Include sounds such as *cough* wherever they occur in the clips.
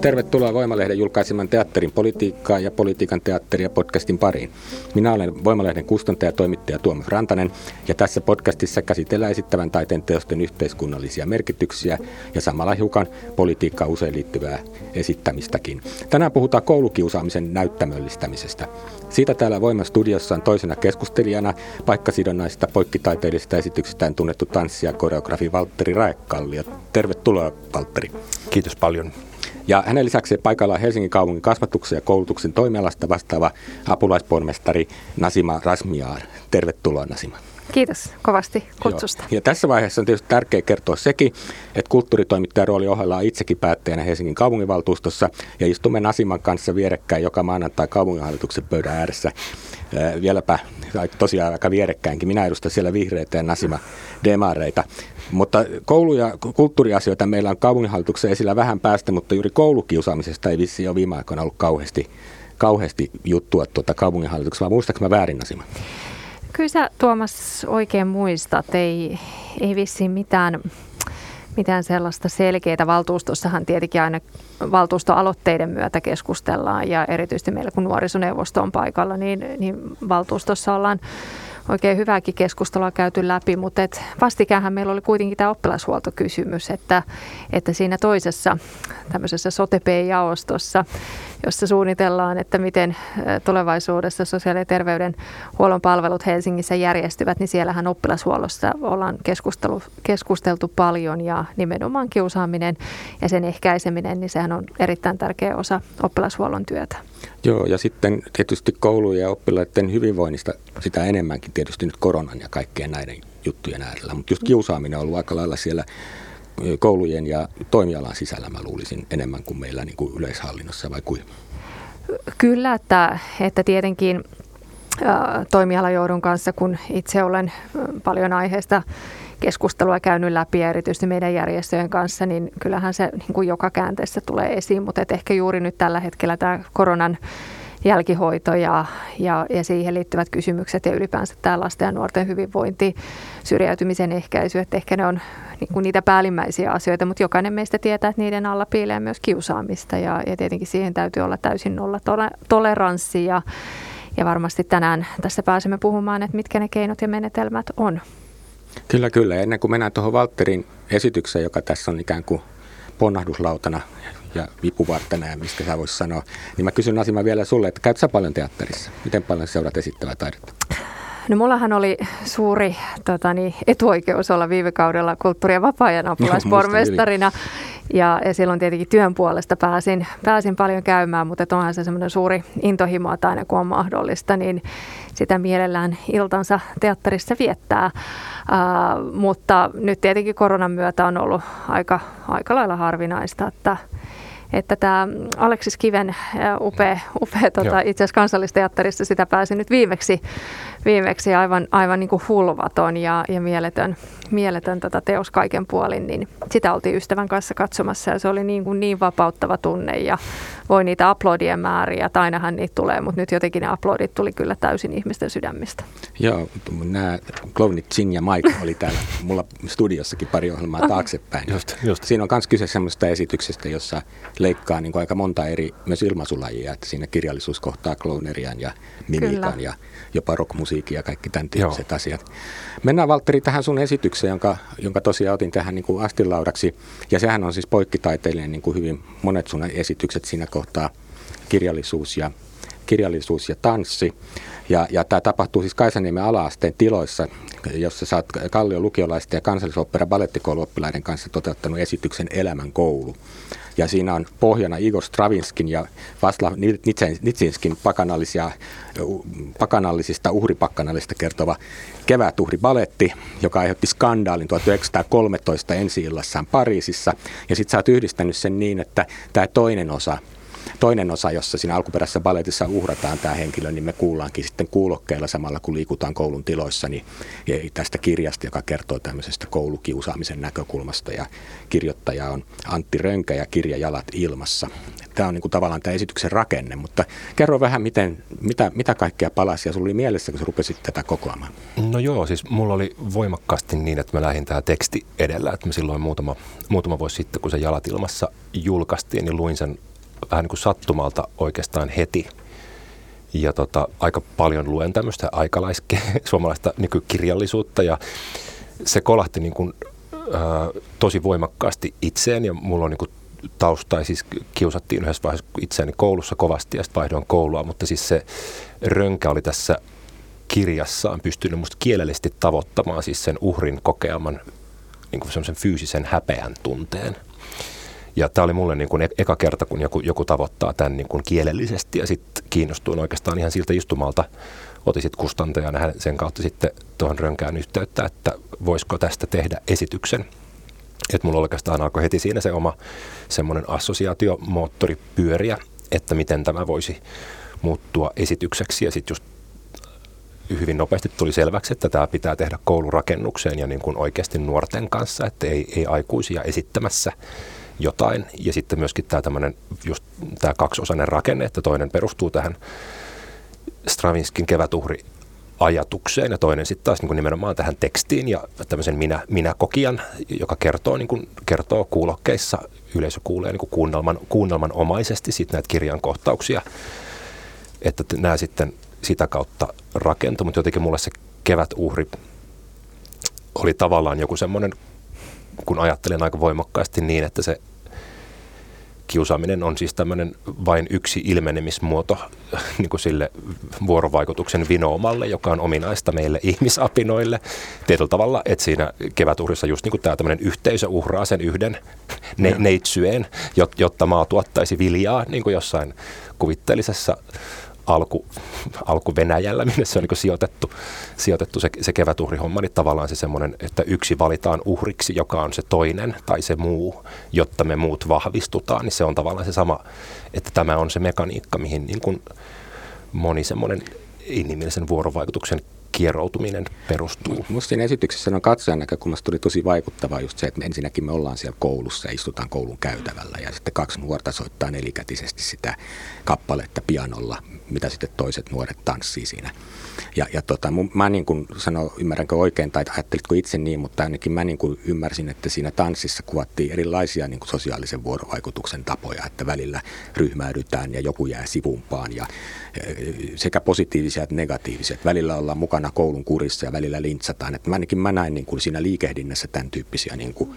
Tervetuloa Voimalehden julkaiseman teatterin politiikkaa ja politiikan teatteria podcastin pariin. Minä olen Voimalehden kustantaja ja toimittaja Tuomas Rantanen ja tässä podcastissa käsitellään esittävän taiteen teosten yhteiskunnallisia merkityksiä ja samalla hiukan politiikkaa usein liittyvää esittämistäkin. Tänään puhutaan koulukiusaamisen näyttämöllistämisestä. Siitä täällä Voiman studiossa on toisena keskustelijana paikkasidonnaisista poikkitaiteellisista esityksistään tunnettu tanssija koreografi Valtteri Raekallio. Tervetuloa Valtteri. Kiitos paljon. Ja hänen lisäksi paikalla on Helsingin kaupungin kasvatuksen ja koulutuksen toimialasta vastaava apulaispormestari Nasima Rasmiar. Tervetuloa Nasima. Kiitos kovasti kutsusta. Joo. Ja tässä vaiheessa on tietysti tärkeää kertoa sekin, että kulttuuritoimittajan rooli ohella itsekin päättäjänä Helsingin kaupunginvaltuustossa ja istumme Nasiman kanssa vierekkäin joka maanantai kaupunginhallituksen pöydän ääressä. Vieläpä tosiaan aika vierekkäinkin. Minä edustan siellä vihreitä ja Nasima demareita. Mutta koulu- ja kulttuuriasioita meillä on kaupunginhallituksen esillä vähän päästä, mutta juuri koulukiusaamisesta ei vissi jo viime aikoina ollut kauheasti, kauheasti juttua tuota kaupunginhallituksessa, vai muistaako mä väärin Nasima? Kyllä sä Tuomas oikein muistat, ei, ei vissiin mitään, mitään sellaista selkeää. Valtuustossahan tietenkin aina valtuustoaloitteiden myötä keskustellaan ja erityisesti meillä kun nuorisoneuvosto on paikalla, niin, niin valtuustossa ollaan oikein hyvääkin keskustelua käyty läpi, mutta et vastikäänhän meillä oli kuitenkin tämä oppilashuoltokysymys, että, että siinä toisessa tämmöisessä sote-jaostossa, jossa suunnitellaan, että miten tulevaisuudessa sosiaali- ja terveydenhuollon palvelut Helsingissä järjestyvät, niin siellähän oppilashuollossa ollaan keskustelu, keskusteltu paljon ja nimenomaan kiusaaminen ja sen ehkäiseminen, niin sehän on erittäin tärkeä osa oppilashuollon työtä. Joo, ja sitten tietysti koulujen ja oppilaiden hyvinvoinnista sitä enemmänkin tietysti nyt koronan ja kaikkien näiden juttujen äärellä. Mutta just kiusaaminen on ollut aika lailla siellä koulujen ja toimialan sisällä, mä luulisin, enemmän kuin meillä niin kuin yleishallinnossa vai kuin? Kyllä, että, että tietenkin toimialajohdon kanssa, kun itse olen paljon aiheesta keskustelua käynyt läpi ja erityisesti meidän järjestöjen kanssa, niin kyllähän se niin kuin joka käänteessä tulee esiin, mutta et ehkä juuri nyt tällä hetkellä tämä koronan jälkihoito ja, ja, ja siihen liittyvät kysymykset ja ylipäänsä tämä lasten ja nuorten hyvinvointi, syrjäytymisen ehkäisy, että ehkä ne on niin kuin niitä päällimmäisiä asioita, mutta jokainen meistä tietää, että niiden alla piilee myös kiusaamista ja, ja tietenkin siihen täytyy olla täysin nolla toleranssi. Ja, ja varmasti tänään tässä pääsemme puhumaan, että mitkä ne keinot ja menetelmät on. Kyllä, kyllä. Ennen kuin mennään tuohon Valtterin esitykseen, joka tässä on ikään kuin ponnahduslautana ja vipuvartena ja mistä sä voisi sanoa, niin mä kysyn Asima vielä sulle, että käyt sä paljon teatterissa? Miten paljon seurat esittävää taidetta? No mullahan oli suuri tota, niin, etuoikeus olla viime kaudella kulttuuri- ja vapaa-ajan apulaispormestarina. Ja, ja silloin tietenkin työn puolesta pääsin, pääsin paljon käymään, mutta onhan se semmoinen suuri intohimo, että aina kun on mahdollista, niin sitä mielellään iltansa teatterissa viettää. Uh, mutta nyt tietenkin koronan myötä on ollut aika, aika lailla harvinaista, että että tämä Aleksis Kiven upea, upea tota, itse asiassa kansallisteatterissa sitä pääsi nyt viimeksi, viimeksi aivan, aivan niin kuin hulvaton ja, ja mieletön, mieletön tota teos kaiken puolin, niin sitä oltiin ystävän kanssa katsomassa ja se oli niin, kuin niin vapauttava tunne ja voi niitä aplodien määriä, tai ainahan niitä tulee, mutta nyt jotenkin ne aplodit tuli kyllä täysin ihmisten sydämistä. Joo, nämä klounit Jin ja Mike oli täällä mulla studiossakin pari ohjelmaa taaksepäin. Just, just. Siinä on myös kyse sellaisesta esityksestä, jossa leikkaa niin kuin aika monta eri myös ilmaisulajia, että siinä kirjallisuus kohtaa klounerian ja mimikan ja jopa rockmusiikin ja kaikki tämän tyyppiset Joo. asiat. Mennään Valtteri tähän sun esitykseen, jonka, jonka tosiaan otin tähän niin kuin astinlaudaksi. Ja sehän on siis poikkitaiteellinen niin kuin hyvin monet sun esitykset siinä kohtaa kirjallisuus ja kirjallisuus ja tanssi. Ja, ja tämä tapahtuu siis Kaisaniemen alaasteen tiloissa, jossa oot Kallion lukiolaisten ja kansallisopera ballettikouluoppilaiden kanssa toteuttanut esityksen Elämän koulu. Ja siinä on pohjana Igor Stravinskin ja Vaslav Nitsinskin pakanallisia, pakanallisista uhripakkanallista kertova kevätuhribaletti, joka aiheutti skandaalin 1913 ensi Pariisissa. Ja sitten sä oot yhdistänyt sen niin, että tämä toinen osa toinen osa, jossa siinä alkuperäisessä balletissa uhrataan tämä henkilö, niin me kuullaankin sitten kuulokkeilla samalla, kun liikutaan koulun tiloissa, niin tästä kirjasta, joka kertoo tämmöisestä koulukiusaamisen näkökulmasta. Ja kirjoittaja on Antti Rönkä ja kirja Jalat ilmassa. Tämä on niin kuin tavallaan tämä esityksen rakenne, mutta kerro vähän, miten, mitä, mitä kaikkea palasia sinulla oli mielessä, kun rupesit tätä kokoamaan? No joo, siis mulla oli voimakkaasti niin, että mä lähdin tämä teksti edellä, että mä silloin muutama, muutama vuosi sitten, kun se Jalat ilmassa julkaistiin, niin luin sen vähän niin kuin sattumalta oikeastaan heti. Ja tota, aika paljon luen tämmöistä aikalaiske *laughs* suomalaista nykykirjallisuutta ja se kolahti niin kuin, äh, tosi voimakkaasti itseen ja mulla on niin kuin tausta, siis kiusattiin yhdessä vaiheessa itseäni koulussa kovasti ja sitten vaihdoin koulua, mutta siis se rönkä oli tässä kirjassaan pystynyt musta kielellisesti tavoittamaan siis sen uhrin kokeaman niin kuin fyysisen häpeän tunteen. Ja tämä oli mulle niin kuin e-, eka kerta, kun joku, joku tavoittaa tämän niin kuin kielellisesti ja sitten kiinnostuin oikeastaan ihan siltä istumalta. Otin sitten kustantajana sen kautta sitten tuohon rönkään yhteyttä, että voisiko tästä tehdä esityksen. Että mulla oikeastaan alkoi heti siinä se oma semmoinen assosiaatiomoottori pyöriä, että miten tämä voisi muuttua esitykseksi. Ja sitten just hyvin nopeasti tuli selväksi, että tämä pitää tehdä koulurakennukseen ja niin kuin oikeasti nuorten kanssa, että ei, ei aikuisia esittämässä jotain. Ja sitten myöskin tämä tämmöinen, just tämä kaksiosainen rakenne, että toinen perustuu tähän Stravinskin kevätuhri ajatukseen ja toinen sitten taas niin kuin nimenomaan tähän tekstiin ja tämmöisen minä, minä-kokijan, joka kertoo, niin kuin, kertoo kuulokkeissa, yleisö kuulee niin kuin kuunnelman, kuunnelman omaisesti sitten näitä kirjan kohtauksia, että nämä sitten sitä kautta rakentuu, mutta jotenkin mulle se kevätuhri oli tavallaan joku semmoinen kun ajattelen aika voimakkaasti niin, että se kiusaaminen on siis tämmöinen vain yksi ilmenemismuoto *laughs* niin kuin sille vuorovaikutuksen vinoomalle, joka on ominaista meille ihmisapinoille. Tietyllä tavalla, että siinä kevätuhrissa just niin kuin tämä tämmöinen yhteisö uhraa sen yhden ne, neitsyeen, jotta maa tuottaisi viljaa niin kuin jossain kuvitteellisessa alku, alku Venäjällä, *laughs* minne se on niin sijoitettu, sijoitettu se, se kevätuhrihomma, niin tavallaan se semmoinen, että yksi valitaan uhriksi, joka on se toinen tai se muu, jotta me muut vahvistutaan, niin se on tavallaan se sama, että tämä on se mekaniikka, mihin niin kuin moni semmoinen inhimillisen vuorovaikutuksen kieroutuminen perustuu. Minusta siinä esityksessä on katsojan näkökulmasta tuli tosi vaikuttavaa just se, että me ensinnäkin me ollaan siellä koulussa ja istutaan koulun käytävällä ja sitten kaksi nuorta soittaa nelikätisesti sitä kappaletta pianolla, mitä sitten toiset nuoret tanssii siinä. Ja, ja tota, mä niin kuin sano, ymmärränkö oikein tai ajattelitko itse niin, mutta ainakin mä niin kuin ymmärsin, että siinä tanssissa kuvattiin erilaisia niin kuin sosiaalisen vuorovaikutuksen tapoja, että välillä ryhmäydytään ja joku jää sivumpaan ja sekä positiivisia että negatiivisia. Välillä ollaan mukana koulun kurissa ja välillä lintsataan. Että ainakin mä näin niin kuin siinä liikehdinnässä tämän tyyppisiä niin kuin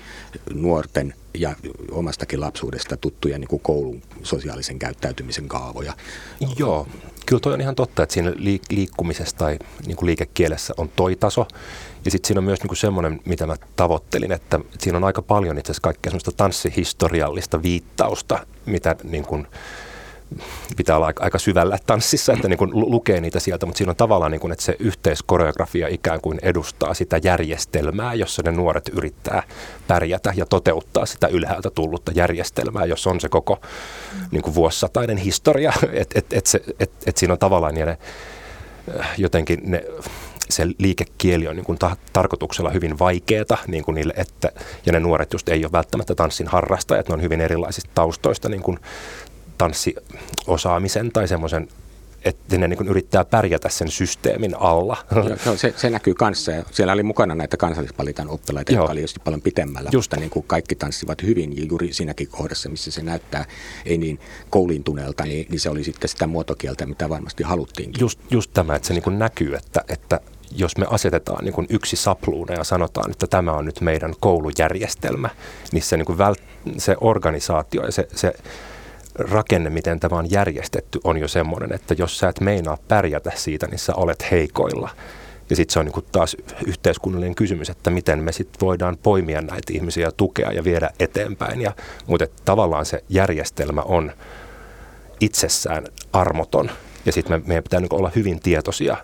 nuorten ja omastakin lapsuudesta tuttuja niin kuin koulun sosiaalisen käyttäytymisen kaavoja. Joo, kyllä toi on ihan totta, että siinä liikkumisessa tai niin kuin liikekielessä on toi taso. Ja sitten siinä on myös niin kuin semmoinen, mitä mä tavoittelin, että siinä on aika paljon itse asiassa kaikkea semmoista tanssihistoriallista viittausta, mitä niin kuin, pitää olla aika, syvällä tanssissa, että niin kuin lukee niitä sieltä, mutta siinä on tavallaan, niin kuin, että se yhteiskoreografia ikään kuin edustaa sitä järjestelmää, jossa ne nuoret yrittää pärjätä ja toteuttaa sitä ylhäältä tullutta järjestelmää, jos on se koko niin kuin vuosisatainen historia, *laughs* että et, et se, et, et siinä on tavallaan ne, jotenkin ne, se liikekieli on niin kuin ta- tarkoituksella hyvin vaikeaa niin kuin niille, että, ja ne nuoret just ei ole välttämättä tanssin harrastajat, ne on hyvin erilaisista taustoista niin kuin tanssiosaamisen tai semmoisen että ne niin yrittää pärjätä sen systeemin alla. Joo, se, se näkyy kanssa. Siellä oli mukana näitä kansallispalitan oppilaita, jotka oli just paljon pitemmällä. Just. Mutta niin kuin kaikki tanssivat hyvin ja juuri siinäkin kohdassa, missä se näyttää ei niin koulintuneelta, niin, niin se oli sitten sitä muotokieltä, mitä varmasti haluttiinkin. Just, just tämä, että se niin näkyy, että, että jos me asetetaan niin yksi sapluuna ja sanotaan, että tämä on nyt meidän koulujärjestelmä, niin se, niin vält, se organisaatio ja se, se rakenne, miten tämä on järjestetty, on jo semmoinen, että jos sä et meinaa pärjätä siitä, niin sä olet heikoilla. Ja sitten se on niin taas yhteiskunnallinen kysymys, että miten me sitten voidaan poimia näitä ihmisiä ja tukea ja viedä eteenpäin. Ja, mutta että tavallaan se järjestelmä on itsessään armoton. Ja sitten me, meidän pitää niin olla hyvin tietoisia,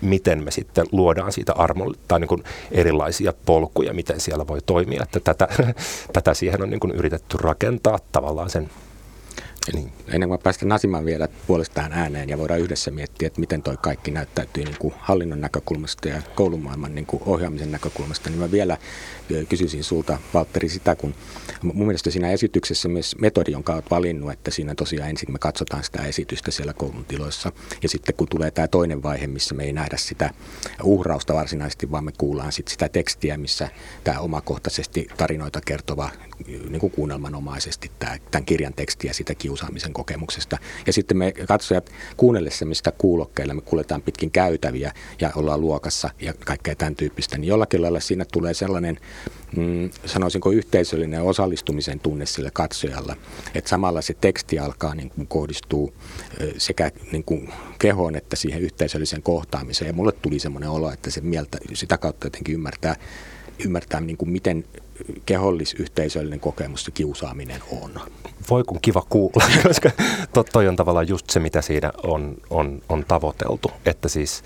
miten me sitten luodaan siitä armolle tai niin erilaisia polkuja, miten siellä voi toimia. Että tätä, *laughs* tätä siihen on niin yritetty rakentaa tavallaan sen niin. Ennen kuin päästään Nasimaan vielä puolestaan ääneen ja voidaan yhdessä miettiä, että miten toi kaikki näyttäytyy niin kuin hallinnon näkökulmasta ja koulumaailman niin kuin ohjaamisen näkökulmasta, niin mä vielä kysyisin sulta, Valtteri, sitä, kun mun mielestä siinä esityksessä myös metodi, jonka olet valinnut, että siinä tosiaan ensin me katsotaan sitä esitystä siellä koulun tiloissa ja sitten kun tulee tämä toinen vaihe, missä me ei nähdä sitä uhrausta varsinaisesti, vaan me kuullaan sitten sitä tekstiä, missä tämä omakohtaisesti tarinoita kertova niin kuin kuunnelmanomaisesti tämä, tämän kirjan tekstiä sitä kiusaamisen kokemuksesta. Ja sitten me katsojat kuunnellessamme sitä kuulokkeilla, me kuljetaan pitkin käytäviä ja ollaan luokassa ja kaikkea tämän tyyppistä, niin jollakin lailla siinä tulee sellainen, mm, sanoisinko yhteisöllinen osallistumisen tunne sille katsojalle, että samalla se teksti alkaa niin kuin kohdistuu sekä niin kuin kehoon että siihen yhteisölliseen kohtaamiseen. Ja mulle tuli semmoinen olo, että se mieltä sitä kautta jotenkin ymmärtää, ymmärtää niin kuin miten kehollisyhteisöllinen kokemus se kiusaaminen on. Voi kun kiva kuulla, *laughs* koska to, toi on tavallaan just se, mitä siinä on, on, on tavoiteltu. Että siis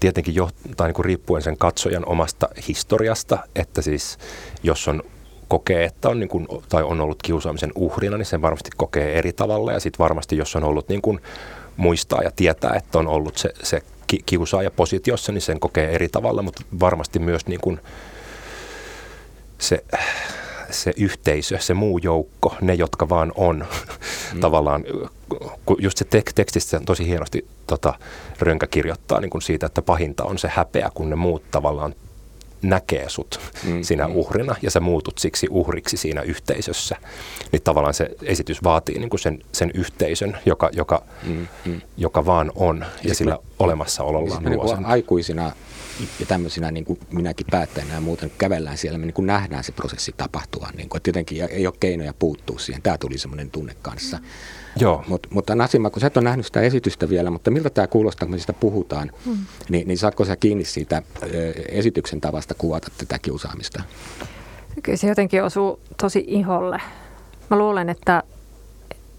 tietenkin jo, tai niin kuin riippuen sen katsojan omasta historiasta, että siis jos on kokee, että on, niin kuin, tai on ollut kiusaamisen uhrina, niin sen varmasti kokee eri tavalla. Ja sitten varmasti, jos on ollut niin kuin, muistaa ja tietää, että on ollut se, se kiusaaja positiossa, niin sen kokee eri tavalla, mutta varmasti myös niin kuin, se, se yhteisö, se muu joukko, ne jotka vaan on mm. tavallaan, kun just se tek- tekstissä tosi hienosti tota, Rönkä kirjoittaa niin kuin siitä, että pahinta on se häpeä, kun ne muut tavallaan näkee sut mm, sinä mm. uhrina ja sä muutut siksi uhriksi siinä yhteisössä. Niin tavallaan se esitys vaatii niin kuin sen, sen yhteisön, joka, joka, mm, mm. joka vaan on ja, ja sillä me, olemassaolollaan luo niin aikuisina ja tämmöisinä niin kuin minäkin päättäjänä ja muuten kävellään siellä, me niin kuin nähdään se prosessi tapahtua. Niin kuin, että jotenkin ei ole keinoja puuttua siihen. Tämä tuli semmoinen tunne kanssa. Joo. Mut, mutta Nasima, kun sä et ole nähnyt sitä esitystä vielä, mutta miltä tämä kuulostaa, kun me siitä puhutaan, hmm. niin, niin saatko sä kiinni siitä esityksen tavasta kuvata tätä kiusaamista? Kyllä se jotenkin osuu tosi iholle. Mä luulen, että,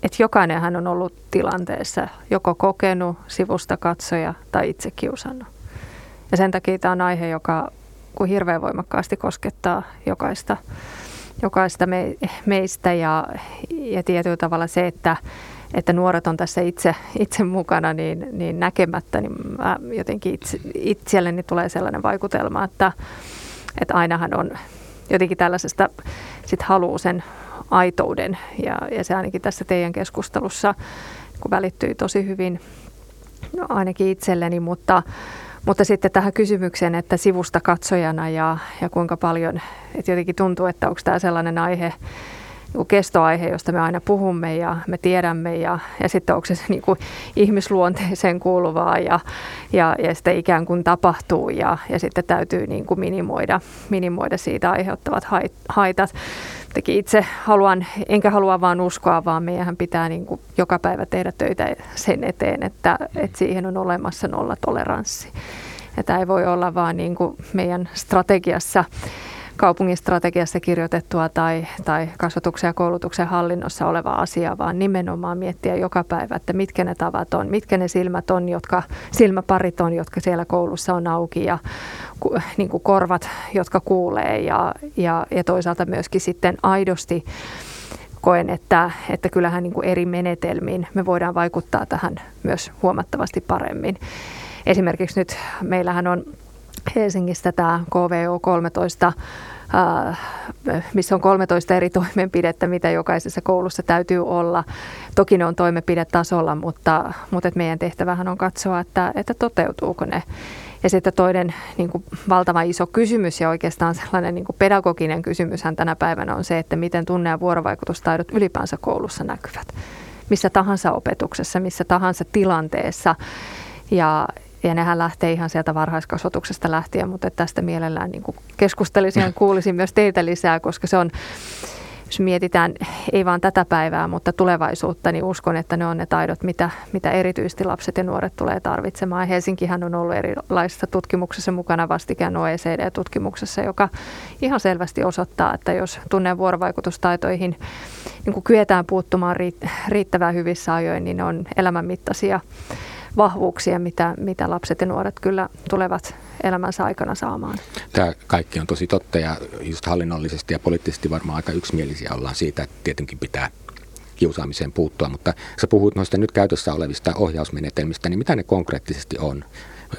että jokainenhan on ollut tilanteessa, joko kokenut, sivusta katsoja tai itse kiusannut. Ja sen takia tämä on aihe, joka kun hirveän voimakkaasti koskettaa jokaista, jokaista me, meistä ja, ja tietyllä tavalla se, että, että nuoret on tässä itse, itse mukana, niin, niin näkemättä, niin mä jotenkin itse, itselleni tulee sellainen vaikutelma, että, että ainahan on jotenkin tällaisesta sit haluu sen aitouden. Ja, ja se ainakin tässä teidän keskustelussa, kun välittyi tosi hyvin, no ainakin itselleni, mutta, mutta sitten tähän kysymykseen, että sivusta katsojana ja, ja kuinka paljon, että jotenkin tuntuu, että onko tämä sellainen aihe, niin kestoaihe, josta me aina puhumme ja me tiedämme ja, ja sitten onko se, niin kuin ihmisluonteeseen kuuluvaa ja, ja, ja sitten ikään kuin tapahtuu ja, ja sitten täytyy niin kuin minimoida, minimoida siitä aiheuttavat haitat. Teki itse haluan, enkä halua vaan uskoa, vaan meidän pitää niin kuin joka päivä tehdä töitä sen eteen, että, että siihen on olemassa nolla toleranssi. Ja tämä ei voi olla vaan niin kuin meidän strategiassa kaupungin strategiassa kirjoitettua tai, tai kasvatuksen ja koulutuksen hallinnossa oleva asia, vaan nimenomaan miettiä joka päivä, että mitkä ne tavat on, mitkä ne silmät on, jotka, silmäparit on, jotka siellä koulussa on auki ja niin kuin korvat, jotka kuulee ja, ja, ja toisaalta myöskin sitten aidosti koen, että, että kyllähän niin kuin eri menetelmiin me voidaan vaikuttaa tähän myös huomattavasti paremmin. Esimerkiksi nyt meillähän on Helsingistä tämä KVO 13 missä on 13 eri toimenpidettä, mitä jokaisessa koulussa täytyy olla. Toki ne on toimenpidetasolla, mutta, mutta meidän tehtävähän on katsoa, että, että toteutuuko ne. Ja sitten toinen niin kuin valtava iso kysymys ja oikeastaan sellainen niin kuin pedagoginen kysymyshän tänä päivänä on se, että miten tunne- ja vuorovaikutustaidot ylipäänsä koulussa näkyvät. Missä tahansa opetuksessa, missä tahansa tilanteessa. Ja, ja nehän lähtee ihan sieltä varhaiskasvatuksesta lähtien, mutta tästä mielellään niin keskustelisin ja kuulisin myös teiltä lisää, koska se on, jos mietitään ei vaan tätä päivää, mutta tulevaisuutta, niin uskon, että ne on ne taidot, mitä, mitä erityisesti lapset ja nuoret tulee tarvitsemaan. Helsinkihän on ollut erilaisissa tutkimuksessa mukana vastikään OECD-tutkimuksessa, joka ihan selvästi osoittaa, että jos tunne- vuorovaikutustaitoihin niin kyetään puuttumaan riittävän hyvissä ajoin, niin ne on elämänmittaisia vahvuuksia, mitä, mitä lapset ja nuoret kyllä tulevat elämänsä aikana saamaan. Tämä kaikki on tosi totta ja just hallinnollisesti ja poliittisesti varmaan aika yksimielisiä ollaan siitä, että tietenkin pitää kiusaamiseen puuttua, mutta sä puhut noista nyt käytössä olevista ohjausmenetelmistä, niin mitä ne konkreettisesti on?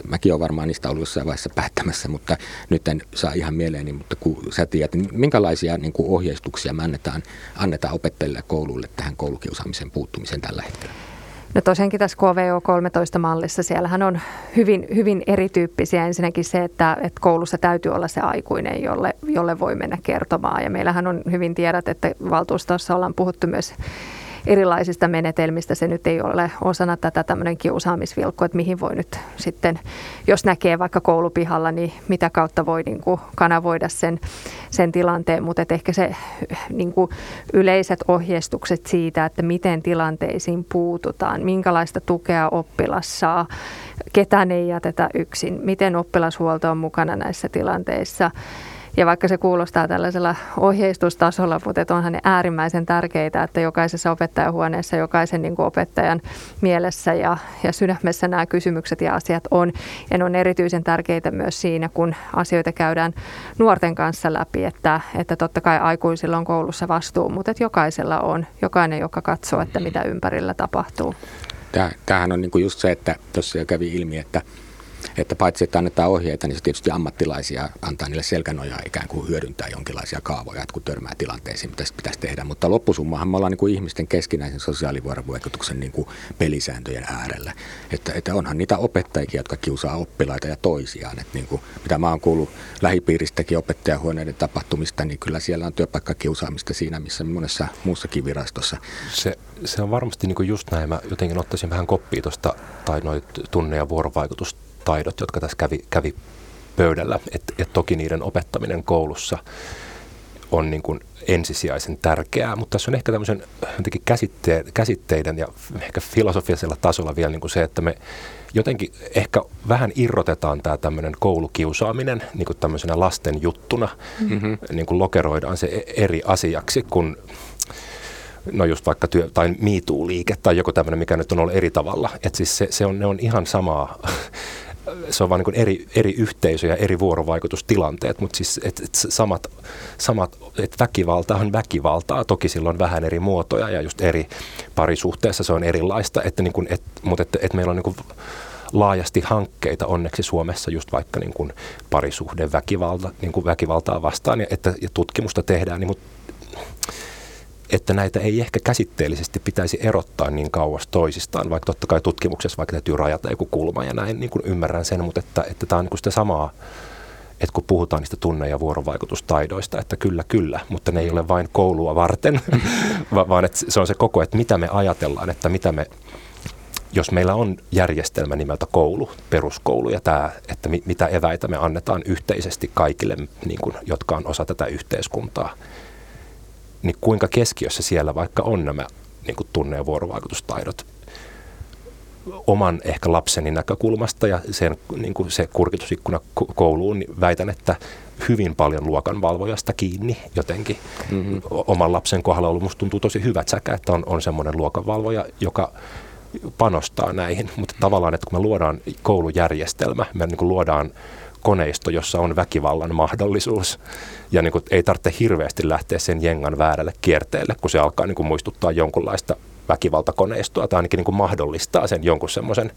Mäkin olen varmaan niistä ollut jossain vaiheessa päättämässä, mutta nyt en saa ihan mieleeni, mutta kun sä tiedät, niin minkälaisia niin kuin ohjeistuksia me annetaan, annetaan opettajille ja kouluille tähän koulukiusaamisen puuttumiseen tällä hetkellä? No tosiaankin tässä KVO-13-mallissa siellähän on hyvin, hyvin erityyppisiä. Ensinnäkin se, että, että koulussa täytyy olla se aikuinen, jolle, jolle voi mennä kertomaan. Ja meillähän on hyvin tiedät, että valtuustossa ollaan puhuttu myös erilaisista menetelmistä. Se nyt ei ole osana tätä tämmöinen kiusaamisvilkku, että mihin voi nyt sitten, jos näkee vaikka koulupihalla, niin mitä kautta voi niin kuin kanavoida sen, sen tilanteen. Mutta ehkä se niin kuin yleiset ohjeistukset siitä, että miten tilanteisiin puututaan, minkälaista tukea oppilas saa, ketään ei jätetä yksin, miten oppilashuolto on mukana näissä tilanteissa – ja vaikka se kuulostaa tällaisella ohjeistustasolla, mutta onhan ne äärimmäisen tärkeitä, että jokaisessa opettajahuoneessa, jokaisen niin kuin opettajan mielessä ja, ja sydämessä nämä kysymykset ja asiat on. Ja ne on erityisen tärkeitä myös siinä, kun asioita käydään nuorten kanssa läpi, että, että totta kai aikuisilla on koulussa vastuu, mutta että jokaisella on, jokainen, joka katsoo, että mitä ympärillä tapahtuu. Tämähän on niin kuin just se, että tuossa jo kävi ilmi, että että paitsi että annetaan ohjeita, niin se tietysti ammattilaisia antaa niille selkänojaa ikään kuin hyödyntää jonkinlaisia kaavoja, että kun törmää tilanteisiin, mitä pitäisi tehdä. Mutta loppusummahan me ollaan niin kuin ihmisten keskinäisen sosiaalivuorovaikutuksen niin kuin pelisääntöjen äärellä. Että, että onhan niitä opettajia, jotka kiusaa oppilaita ja toisiaan. Että niin kuin, mitä mä oon kuullut lähipiiristäkin opettajahuoneiden tapahtumista, niin kyllä siellä on työpaikkakiusaamista siinä, missä monessa muussakin virastossa. Se, se on varmasti niin kuin just näin. Mä jotenkin ottaisin vähän koppia tuosta tai noit tunne- ja vuorovaikutusta taidot, jotka tässä kävi, kävi pöydällä. Et, et toki niiden opettaminen koulussa on niin kuin ensisijaisen tärkeää, mutta tässä on ehkä tämmöisen käsitte- käsitteiden ja ehkä filosofisella tasolla vielä niin kuin se, että me jotenkin ehkä vähän irrotetaan tämä tämmöinen koulukiusaaminen niin kuin tämmöisenä lasten juttuna, mm-hmm. niin kuin lokeroidaan se eri asiaksi, kun no just vaikka työ, tai MeToo-liike tai joku tämmöinen, mikä nyt on ollut eri tavalla. Että siis se, se on, ne on ihan samaa se on vain niin eri, eri yhteisö ja eri vuorovaikutustilanteet, mutta siis et, et samat, samat et väkivalta on väkivaltaa, toki silloin vähän eri muotoja ja just eri parisuhteessa se on erilaista, että niin kuin, et, mutta että et meillä on niin laajasti hankkeita onneksi Suomessa just vaikka niin parisuhde väkivalta, niin väkivaltaa vastaan ja, että, ja tutkimusta tehdään, niin, mutta että näitä ei ehkä käsitteellisesti pitäisi erottaa niin kauas toisistaan, vaikka totta kai tutkimuksessa vaikka täytyy rajata joku kulma ja näin niin kuin ymmärrän sen, mutta että, että tämä on niin kuin sitä samaa, että kun puhutaan niistä tunne- ja vuorovaikutustaidoista, että kyllä, kyllä, mutta ne ei ole vain koulua varten, *laughs* vaan että se on se koko, että mitä me ajatellaan, että mitä me, jos meillä on järjestelmä nimeltä koulu, peruskoulu ja tämä, että mitä eväitä me annetaan yhteisesti kaikille, niin kuin, jotka on osa tätä yhteiskuntaa, niin kuinka keskiössä siellä vaikka on nämä niin kuin tunne- ja vuorovaikutustaidot oman ehkä lapseni näkökulmasta ja sen, niin kuin se kurkitusikkuna kouluun, niin väitän, että hyvin paljon luokanvalvojasta kiinni jotenkin. Mm-hmm. Oman lapsen kohdalla ollut, musta tuntuu tosi hyvät säkä, että on, on semmoinen luokanvalvoja, joka panostaa näihin, mutta tavallaan, että kun me luodaan koulujärjestelmä, me niin kuin luodaan koneisto, jossa on väkivallan mahdollisuus. Ja niin kuin, ei tarvitse hirveästi lähteä sen jengan väärälle kierteelle, kun se alkaa niin kuin, muistuttaa jonkunlaista väkivaltakoneistoa tai ainakin niin kuin, mahdollistaa sen jonkun semmoisen,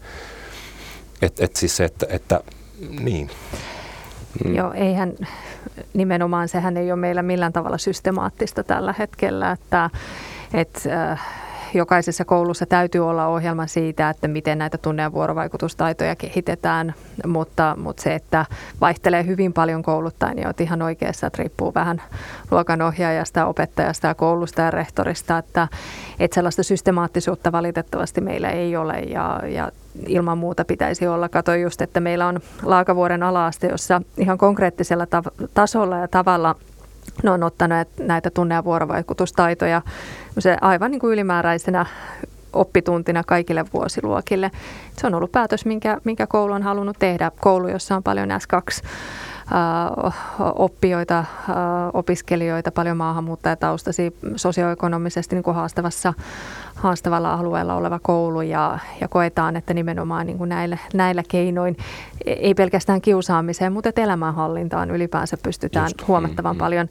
että et siis se, että, että niin. Mm. Joo, eihän nimenomaan sehän ei ole meillä millään tavalla systemaattista tällä hetkellä, että, että äh, jokaisessa koulussa täytyy olla ohjelma siitä, että miten näitä tunne- ja vuorovaikutustaitoja kehitetään, mutta, mutta se, että vaihtelee hyvin paljon kouluttain, niin olet ihan oikeassa, että riippuu vähän luokanohjaajasta, opettajasta ja koulusta ja rehtorista, että, että sellaista systemaattisuutta valitettavasti meillä ei ole ja, ja ilman muuta pitäisi olla. Katoin just, että meillä on Laakavuoren alaaste, jossa ihan konkreettisella tav- tasolla ja tavalla ne on ottanut näitä tunne- ja vuorovaikutustaitoja se aivan niin kuin ylimääräisenä oppituntina kaikille vuosiluokille. Se on ollut päätös, minkä, minkä koulu on halunnut tehdä. Koulu, jossa on paljon S2 oppijoita, opiskelijoita, paljon maahanmuuttajataustaisia, sosioekonomisesti niin kuin haastavassa, haastavalla alueella oleva koulu ja, ja koetaan, että nimenomaan niin kuin näillä, näillä keinoin, ei pelkästään kiusaamiseen, mutta elämänhallintaan ylipäänsä pystytään Just, huomattavan mm, paljon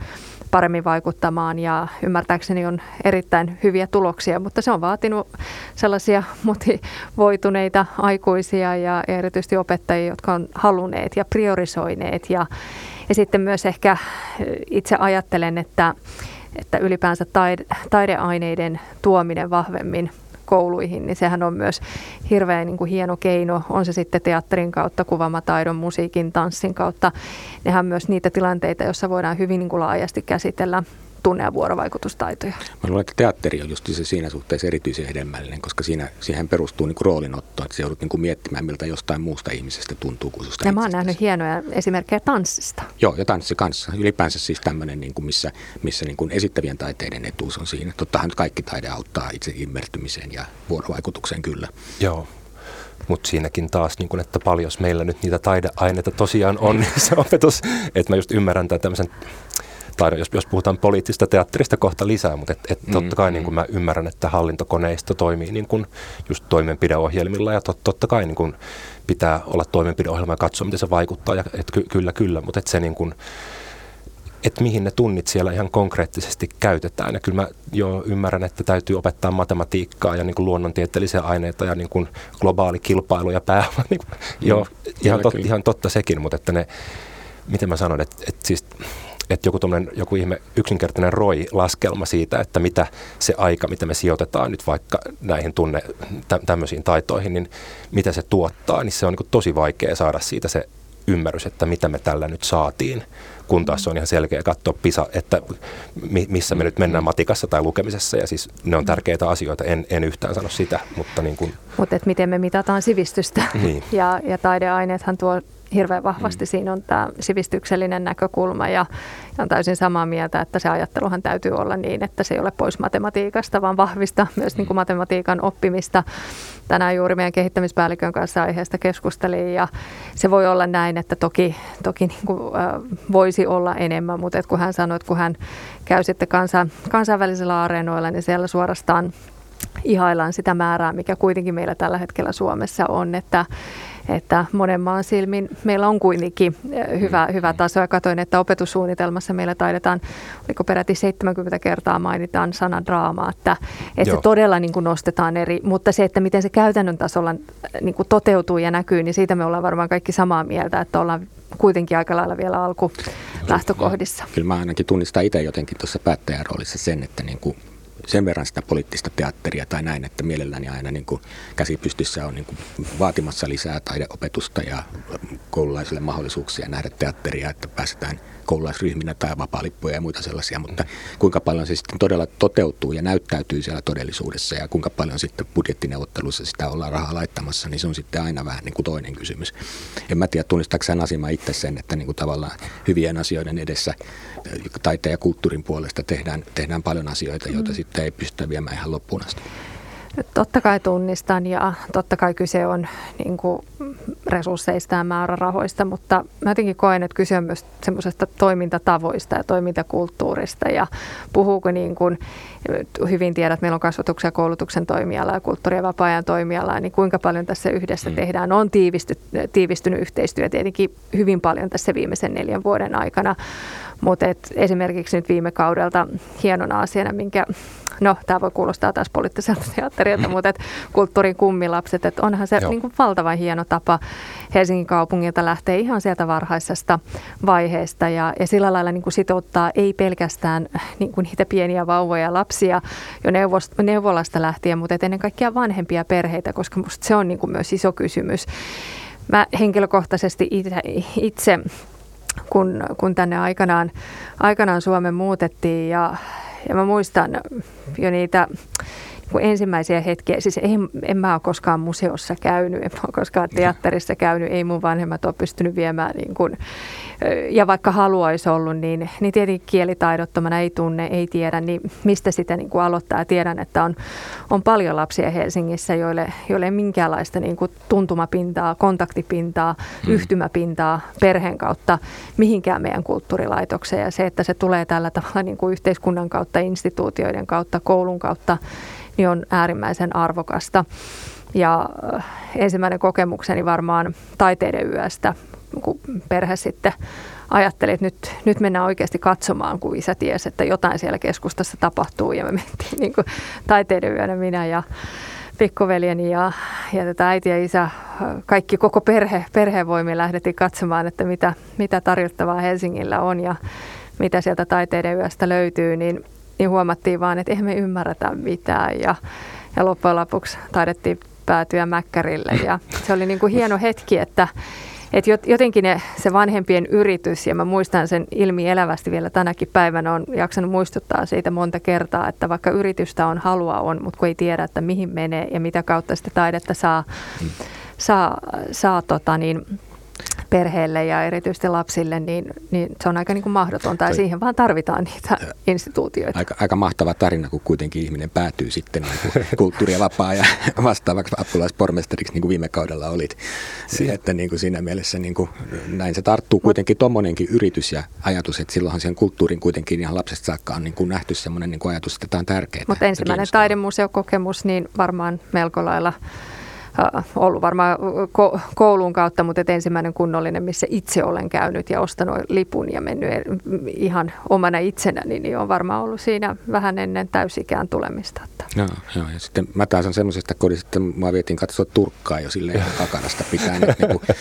paremmin vaikuttamaan ja ymmärtääkseni on erittäin hyviä tuloksia, mutta se on vaatinut sellaisia motivoituneita aikuisia ja erityisesti opettajia, jotka on halunneet ja priorisoineet. Ja, ja sitten myös ehkä itse ajattelen, että, että ylipäänsä taide, taideaineiden tuominen vahvemmin kouluihin, niin sehän on myös hirveän niin kuin hieno keino, on se sitten teatterin kautta, kuvamataidon, musiikin, tanssin kautta. Nehän myös niitä tilanteita, joissa voidaan hyvin niin kuin laajasti käsitellä tunne- ja vuorovaikutustaitoja. Mä luulen, että teatteri on just se siinä suhteessa erityisen hedelmällinen, koska siinä, siihen perustuu niin roolinotto, että se joudut niin miettimään, miltä jostain muusta ihmisestä tuntuu kuin susta Ja mä oon nähnyt hienoja esimerkkejä tanssista. Joo, ja tanssi kanssa. Ylipäänsä siis tämmöinen, niin kuin missä, missä niin kuin esittävien taiteiden etuus on siinä. Tottahan nyt kaikki taide auttaa itse immertymiseen ja vuorovaikutukseen kyllä. Joo, mutta siinäkin taas, niin kun, että paljon jos meillä nyt niitä taideaineita tosiaan on, niin *laughs* se opetus, että mä just ymmärrän tämän tämmöisen tai jos, jos puhutaan poliittisesta teatterista kohta lisää, mutta et, et mm, totta kai mm. niin kuin mä ymmärrän, että hallintokoneisto toimii niin kuin just toimenpideohjelmilla ja tot, totta kai niin kuin pitää olla toimenpideohjelma ja katsoa, miten se vaikuttaa. Ja, et ky, kyllä, kyllä, mutta et se niin kuin, että mihin ne tunnit siellä ihan konkreettisesti käytetään. Ja kyllä mä jo ymmärrän, että täytyy opettaa matematiikkaa ja niin kuin luonnontieteellisiä aineita ja niin kuin globaali kilpailu ja pää. *laughs* niin kuin, mm, joo, ihan, tot, ihan totta sekin, mutta että ne, miten mä sanon, että, että siis että joku, joku ihme yksinkertainen ROI-laskelma siitä, että mitä se aika, mitä me sijoitetaan nyt vaikka näihin tunne, tä, tämmöisiin taitoihin, niin mitä se tuottaa, niin se on niin tosi vaikea saada siitä se ymmärrys, että mitä me tällä nyt saatiin, kun taas se on ihan selkeä katsoa PISA, että missä me nyt mennään matikassa tai lukemisessa, ja siis ne on tärkeitä asioita, en, en yhtään sano sitä, mutta niin kuin... Mutta miten me mitataan sivistystä, niin. ja, ja taideaineethan tuo hirveän vahvasti mm. siinä on tämä sivistyksellinen näkökulma ja, ja on täysin samaa mieltä, että se ajatteluhan täytyy olla niin, että se ei ole pois matematiikasta, vaan vahvistaa myös niin kuin matematiikan oppimista. Tänään juuri meidän kehittämispäällikön kanssa aiheesta keskustelin ja se voi olla näin, että toki, toki niin kuin, äh, voisi olla enemmän, mutta et kun hän sanoi, että kun hän käy sitten kansa, kansainvälisillä areenoilla, niin siellä suorastaan ihaillaan sitä määrää, mikä kuitenkin meillä tällä hetkellä Suomessa on, että että monen maan silmin meillä on kuitenkin hyvä, mm. hyvä taso. Ja katoin, että opetussuunnitelmassa meillä taidetaan, oliko peräti 70 kertaa mainitaan sana draama, että, että se todella niin kuin nostetaan eri, mutta se, että miten se käytännön tasolla eh, niin kuin toteutuu ja näkyy, niin siitä me ollaan varmaan kaikki samaa mieltä, että ollaan kuitenkin aika lailla vielä alku lähtökohdissa. Kyllä mä ainakin tunnistan itse jotenkin tuossa päättäjän roolissa sen, että niin kuin sen verran sitä poliittista teatteria tai näin, että mielelläni aina niin kuin käsipystyssä on niin kuin vaatimassa lisää taideopetusta ja koululaisille mahdollisuuksia nähdä teatteria, että päästään koululaisryhminä tai vapaalippuja ja muita sellaisia, mutta kuinka paljon se sitten todella toteutuu ja näyttäytyy siellä todellisuudessa ja kuinka paljon sitten budjettineuvotteluissa sitä ollaan rahaa laittamassa, niin se on sitten aina vähän niin kuin toinen kysymys. En mä tiedä, tunnistaako sen Asima itse sen, että niin kuin tavallaan hyvien asioiden edessä taiteen ja kulttuurin puolesta tehdään, tehdään paljon asioita, joita mm. Sitten ei pystytä viemään ihan loppuun asti. Totta kai tunnistan ja totta kai kyse on niin kuin resursseista ja määrärahoista, mutta mä jotenkin koen, että kyse on myös semmoisesta toimintatavoista ja toimintakulttuurista ja puhuuko niin kuin, hyvin tiedät, että meillä on kasvatuksen ja koulutuksen toimiala ja kulttuuri- ja vapaa-ajan toimiala, niin kuinka paljon tässä yhdessä mm. tehdään. On tiivisty, tiivistynyt yhteistyö tietenkin hyvin paljon tässä viimeisen neljän vuoden aikana, mutta esimerkiksi nyt viime kaudelta hienona asiana, minkä no tämä voi kuulostaa taas poliittiselta teatterilta, mutta et kulttuurin kummilapset, että onhan se niin kuin valtavan hieno tapa Helsingin kaupungilta lähteä ihan sieltä varhaisesta vaiheesta ja, ja sillä lailla niin kuin sitouttaa ei pelkästään niin kuin niitä pieniä vauvoja ja lapsia jo neuvolasta lähtien, mutta ennen kaikkea vanhempia perheitä, koska musta se on niin kuin myös iso kysymys. Mä henkilökohtaisesti itse, itse kun, kun tänne aikanaan, aikanaan Suomen muutettiin. Ja ja mä muistan jo niitä ensimmäisiä hetkiä, siis ei, en mä ole koskaan museossa käynyt, en mä ole koskaan teatterissa käynyt, ei mun vanhemmat ole pystynyt viemään niin kuin, ja vaikka haluaisi ollut, niin, niin tietenkin kielitaidottomana ei tunne, ei tiedä, niin mistä sitä niin kuin aloittaa. Tiedän, että on, on paljon lapsia Helsingissä, joille, joille ei minkäänlaista niin kuin tuntumapintaa, kontaktipintaa, hmm. yhtymäpintaa perheen kautta mihinkään meidän kulttuurilaitokseen. Ja se, että se tulee tällä tavalla niin kuin yhteiskunnan kautta, instituutioiden kautta, koulun kautta, niin on äärimmäisen arvokasta. Ja äh, ensimmäinen kokemukseni varmaan taiteiden yöstä, kun perhe sitten ajatteli, että nyt, nyt mennään oikeasti katsomaan, kun isä tiesi, että jotain siellä keskustassa tapahtuu. Ja me mentiin niin kuin taiteiden yönä minä ja pikkuveljeni ja, ja tätä äiti ja isä, kaikki koko perhe, perhevoimi lähdettiin katsomaan, että mitä, mitä tarjottavaa Helsingillä on ja mitä sieltä taiteiden yöstä löytyy, niin, niin huomattiin vaan, että eihän me ymmärretä mitään ja, ja loppujen lopuksi taidettiin päätyä Mäkkärille ja se oli niin kuin hieno hetki, että et jotenkin ne, se vanhempien yritys, ja mä muistan sen ilmi elävästi vielä tänäkin päivänä, on jaksanut muistuttaa siitä monta kertaa, että vaikka yritystä on, halua on, mutta kun ei tiedä, että mihin menee ja mitä kautta sitä taidetta saa, mm. saa, saa tota niin, perheelle ja erityisesti lapsille, niin, niin se on aika niin kuin mahdotonta ja siihen vaan tarvitaan niitä instituutioita. Aika, aika mahtava tarina, kun kuitenkin ihminen päätyy sitten *laughs* niin kuin kulttuuri- ja vapaa- ja vastaavaksi apulaispormestariksi, niin kuin viime kaudella olit. Siihen. Että niin kuin siinä mielessä niin kuin, näin se tarttuu kuitenkin tuommoinenkin yritys ja ajatus, että silloinhan siihen kulttuurin kuitenkin ihan lapsesta saakka on niin kuin nähty semmoinen niin kuin ajatus, että tämä on tärkeää. Mutta ensimmäinen taidemuseokokemus, niin varmaan melko lailla ollut varmaan koulun kautta, mutta ensimmäinen kunnollinen, missä itse olen käynyt ja ostanut lipun ja mennyt e- ihan omana itsenäni, niin on varmaan ollut siinä vähän ennen täysikään tulemista. Joo, joo, ja sitten mä taas on semmoisesta kodista, että mä vietin katsoa Turkkaa jo silleen kakarasta pitää. Että, niin kuin,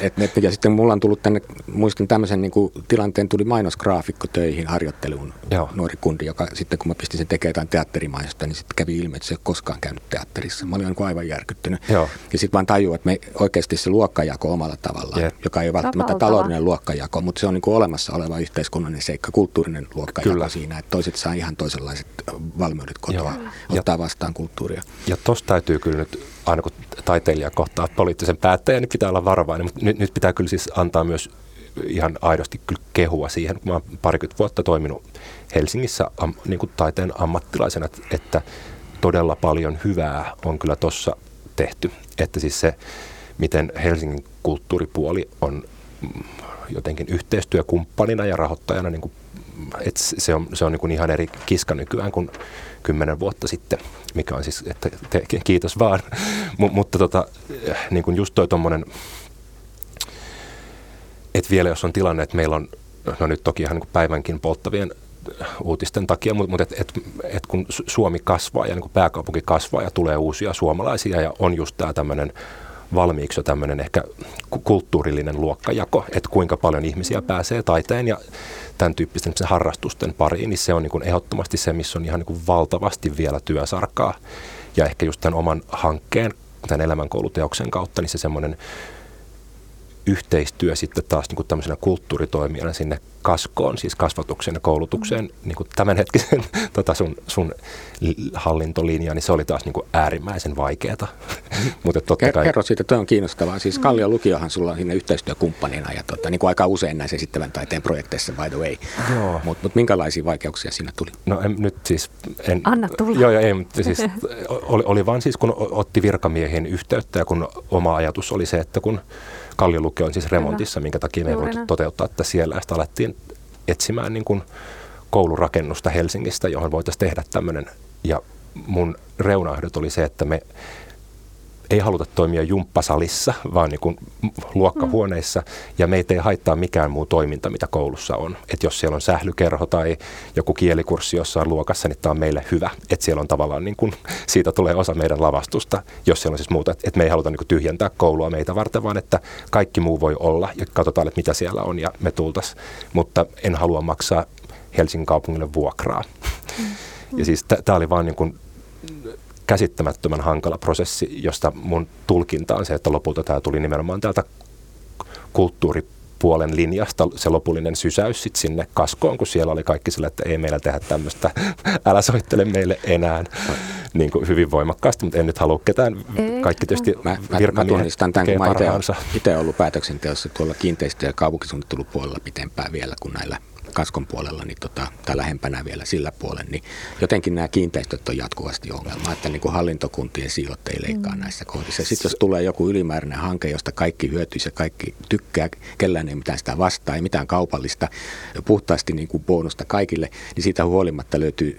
että, että, ja sitten mulla on tullut tänne, muistan tämmöisen niin kuin, tilanteen, tuli mainosgraafikko töihin harjoitteluun, joo. nuori kundi, joka sitten kun mä pistin sen tekemään jotain teatterimaista, niin sitten kävi ilmi, että se ei ole koskaan käynyt teatterissa. Mä olin aivan järkyttynyt. Joo. Ja sitten vaan tajuu, että me oikeasti se luokkajako omalla tavallaan, yep. joka ei ole välttämättä taloudellinen luokkajako, mutta se on niin kuin olemassa oleva yhteiskunnallinen seikka, kulttuurinen luokkajako Kyllä. siinä, että toiset saa ihan toisenlaiset valmiudet kotoa Joo. ottaa vastaan kulttuuria. Ja tuosta täytyy kyllä nyt, aina kun taiteilija kohtaa poliittisen päättäjän, niin pitää olla varovainen, mutta nyt, nyt pitää kyllä siis antaa myös ihan aidosti kyllä kehua siihen, kun mä oon parikymmentä vuotta toiminut Helsingissä am, niin kuin taiteen ammattilaisena, että todella paljon hyvää on kyllä tuossa tehty. Että siis se, miten Helsingin kulttuuripuoli on jotenkin yhteistyökumppanina ja rahoittajana, niin kuin, että se on, se on niin kuin ihan eri kiska nykyään kuin kymmenen vuotta sitten, mikä on siis, että te, kiitos vaan. *laughs* M- mutta tota, niin kuin just toi tommonen, että vielä jos on tilanne, että meillä on, no nyt toki ihan niin päivänkin polttavien uutisten takia, mutta, mutta et, et, et kun Suomi kasvaa ja niin pääkaupunki kasvaa ja tulee uusia suomalaisia ja on just tämä tämmöinen valmiiksi jo tämmöinen ehkä kulttuurillinen luokkajako, että kuinka paljon ihmisiä pääsee taiteen ja tämän tyyppisten harrastusten pariin, niin se on niin kuin ehdottomasti se, missä on ihan niin kuin valtavasti vielä työsarkaa. Ja ehkä just tämän oman hankkeen, tämän elämänkouluteoksen kautta, niin se semmoinen yhteistyö sitten taas niin kuin tämmöisenä kulttuuritoimijana sinne kaskoon, siis kasvatukseen ja koulutukseen, mm. niin kuin tämänhetkisen *laughs* tota sun, sun hallintolinja, niin se oli taas niin kuin äärimmäisen vaikeaa. *laughs* Mutta totta kai... Kerro siitä, tuo on kiinnostavaa. Siis Kallion lukiohan sulla on siinä yhteistyökumppanina ja tota, niin kuin aika usein näissä esittävän taiteen projekteissa, by the way. Mutta mut minkälaisia vaikeuksia siinä tuli? No en, nyt siis... En, Anna tulla. Joo, joo ei, mutta siis *laughs* oli, oli vaan siis, kun otti virkamiehiin yhteyttä ja kun oma ajatus oli se, että kun Kalliolukio on siis remontissa, minkä takia me ei voitu toteuttaa että siellä. Sitten alettiin etsimään niin kuin koulurakennusta Helsingistä, johon voitaisiin tehdä tämmöinen. Ja mun reunaehdot oli se, että me ei haluta toimia jumppasalissa, vaan niin kuin luokkahuoneissa, ja meitä ei haittaa mikään muu toiminta, mitä koulussa on. Että jos siellä on sählykerho tai joku kielikurssi jossain luokassa, niin tämä on meille hyvä. Että siellä on tavallaan, niin kuin, siitä tulee osa meidän lavastusta, jos siellä on siis muuta. Että me ei haluta niin kuin tyhjentää koulua meitä varten, vaan että kaikki muu voi olla, ja katsotaan, että mitä siellä on, ja me tultaisiin. Mutta en halua maksaa Helsingin kaupungille vuokraa. Mm. Ja siis tämä oli vaan niin kuin käsittämättömän hankala prosessi, josta mun tulkinta on se, että lopulta tämä tuli nimenomaan täältä kulttuuripuolen linjasta se lopullinen sysäys sit sinne kaskoon, kun siellä oli kaikki sillä, että ei meillä tehdä tämmöistä, *laughs* älä soittele meille enää. niin kuin hyvin voimakkaasti, mutta en nyt halua ketään. Ei. Kaikki tietysti Mä, mä, mä tunnistan tämän, kun mä itse ollut päätöksenteossa tuolla kiinteistö- ja kaupunkisuunnittelupuolella pitempään vielä kuin näillä kaskon puolella, niin tota, tai lähempänä vielä sillä puolella, niin jotenkin nämä kiinteistöt on jatkuvasti ongelma, että niin kuin hallintokuntien siivot ei leikkaa mm. näissä kohdissa. Sitten jos tulee joku ylimääräinen hanke, josta kaikki hyötyisi ja kaikki tykkää, kellään ei mitään sitä vastaa, ei mitään kaupallista, puhtaasti niin kuin bonusta kaikille, niin siitä huolimatta löytyy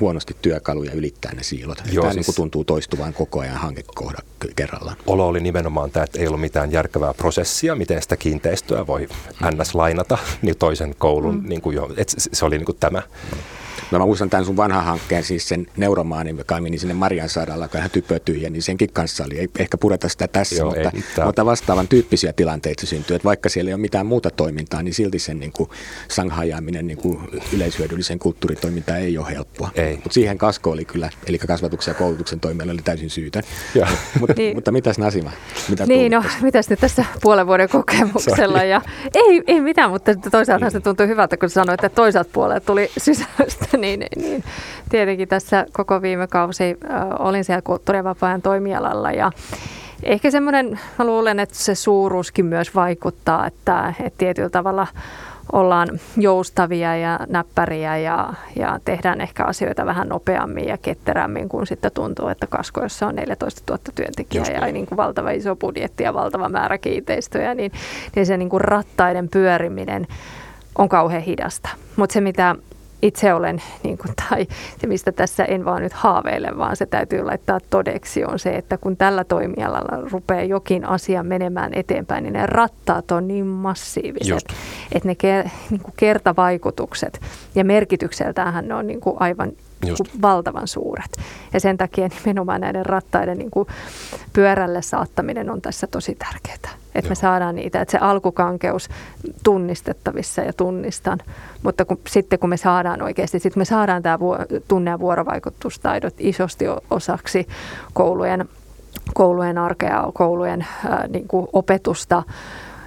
huonosti työkaluja ylittää ne siilot. Joo, tämä siis... niin kuin tuntuu toistuvan koko ajan hankekohda kerrallaan. Olo oli nimenomaan tämä, että ei ollut mitään järkevää prosessia, miten sitä kiinteistöä voi ns. lainata niin toisen koulun mm niin kuin jo, et se oli niin kuin tämä. No mä muistan tämän sun vanhan hankkeen, siis sen neuromaanin, joka meni sinne Marian sairaalaan, kun hän typötyi, ja niin senkin kanssa oli. Ei ehkä pureta sitä tässä, Joo, mutta, ei, mutta vastaavan tyyppisiä tilanteita syntyy. Että vaikka siellä ei ole mitään muuta toimintaa, niin silti sen niin kuin sanghajaaminen niin kuin yleishyödyllisen kulttuuritoimintaan ei ole helppoa. Mutta siihen kasko oli kyllä, eli kasvatuksen ja koulutuksen toimijalla oli täysin syytön. Mut, niin. Mutta mitäs Nasima? Mitä niin, no, mitäs nyt tässä puolen vuoden kokemuksella? Ja, ei, ei mitään, mutta toisaalta se tuntui hyvältä, kun sanoit, että toisaalta puolelta tuli sysäystä *laughs* niin, niin tietenkin tässä koko viime kausi äh, olin siellä kulttuuri- ja vapaa-ajan toimialalla ja ehkä semmoinen, mä luulen, että se suuruuskin myös vaikuttaa, että, että tietyllä tavalla ollaan joustavia ja näppäriä ja, ja tehdään ehkä asioita vähän nopeammin ja ketterämmin, kun sitten tuntuu, että kaskoissa on 14 000 työntekijää ja niin kuin valtava iso budjetti ja valtava määrä kiinteistöjä, niin, niin se niin kuin rattaiden pyöriminen on kauhean hidasta. Mutta se, mitä itse olen, niin kuin, tai se mistä tässä en vaan nyt haaveile, vaan se täytyy laittaa todeksi, on se, että kun tällä toimialalla rupeaa jokin asia menemään eteenpäin, niin ne rattaat on niin massiiviset, Just. että ne niin kuin kertavaikutukset ja merkitykseltään ne on niin kuin aivan Just. valtavan suuret. Ja sen takia nimenomaan näiden rattaiden niin kuin pyörälle saattaminen on tässä tosi tärkeää. Että me saadaan niitä, että se alkukankeus tunnistettavissa ja tunnistan. Mutta kun, sitten kun me saadaan oikeasti, sitten me saadaan tämä tunne- ja vuorovaikutustaidot isosti osaksi koulujen, koulujen arkea, koulujen ää, niin kuin opetusta,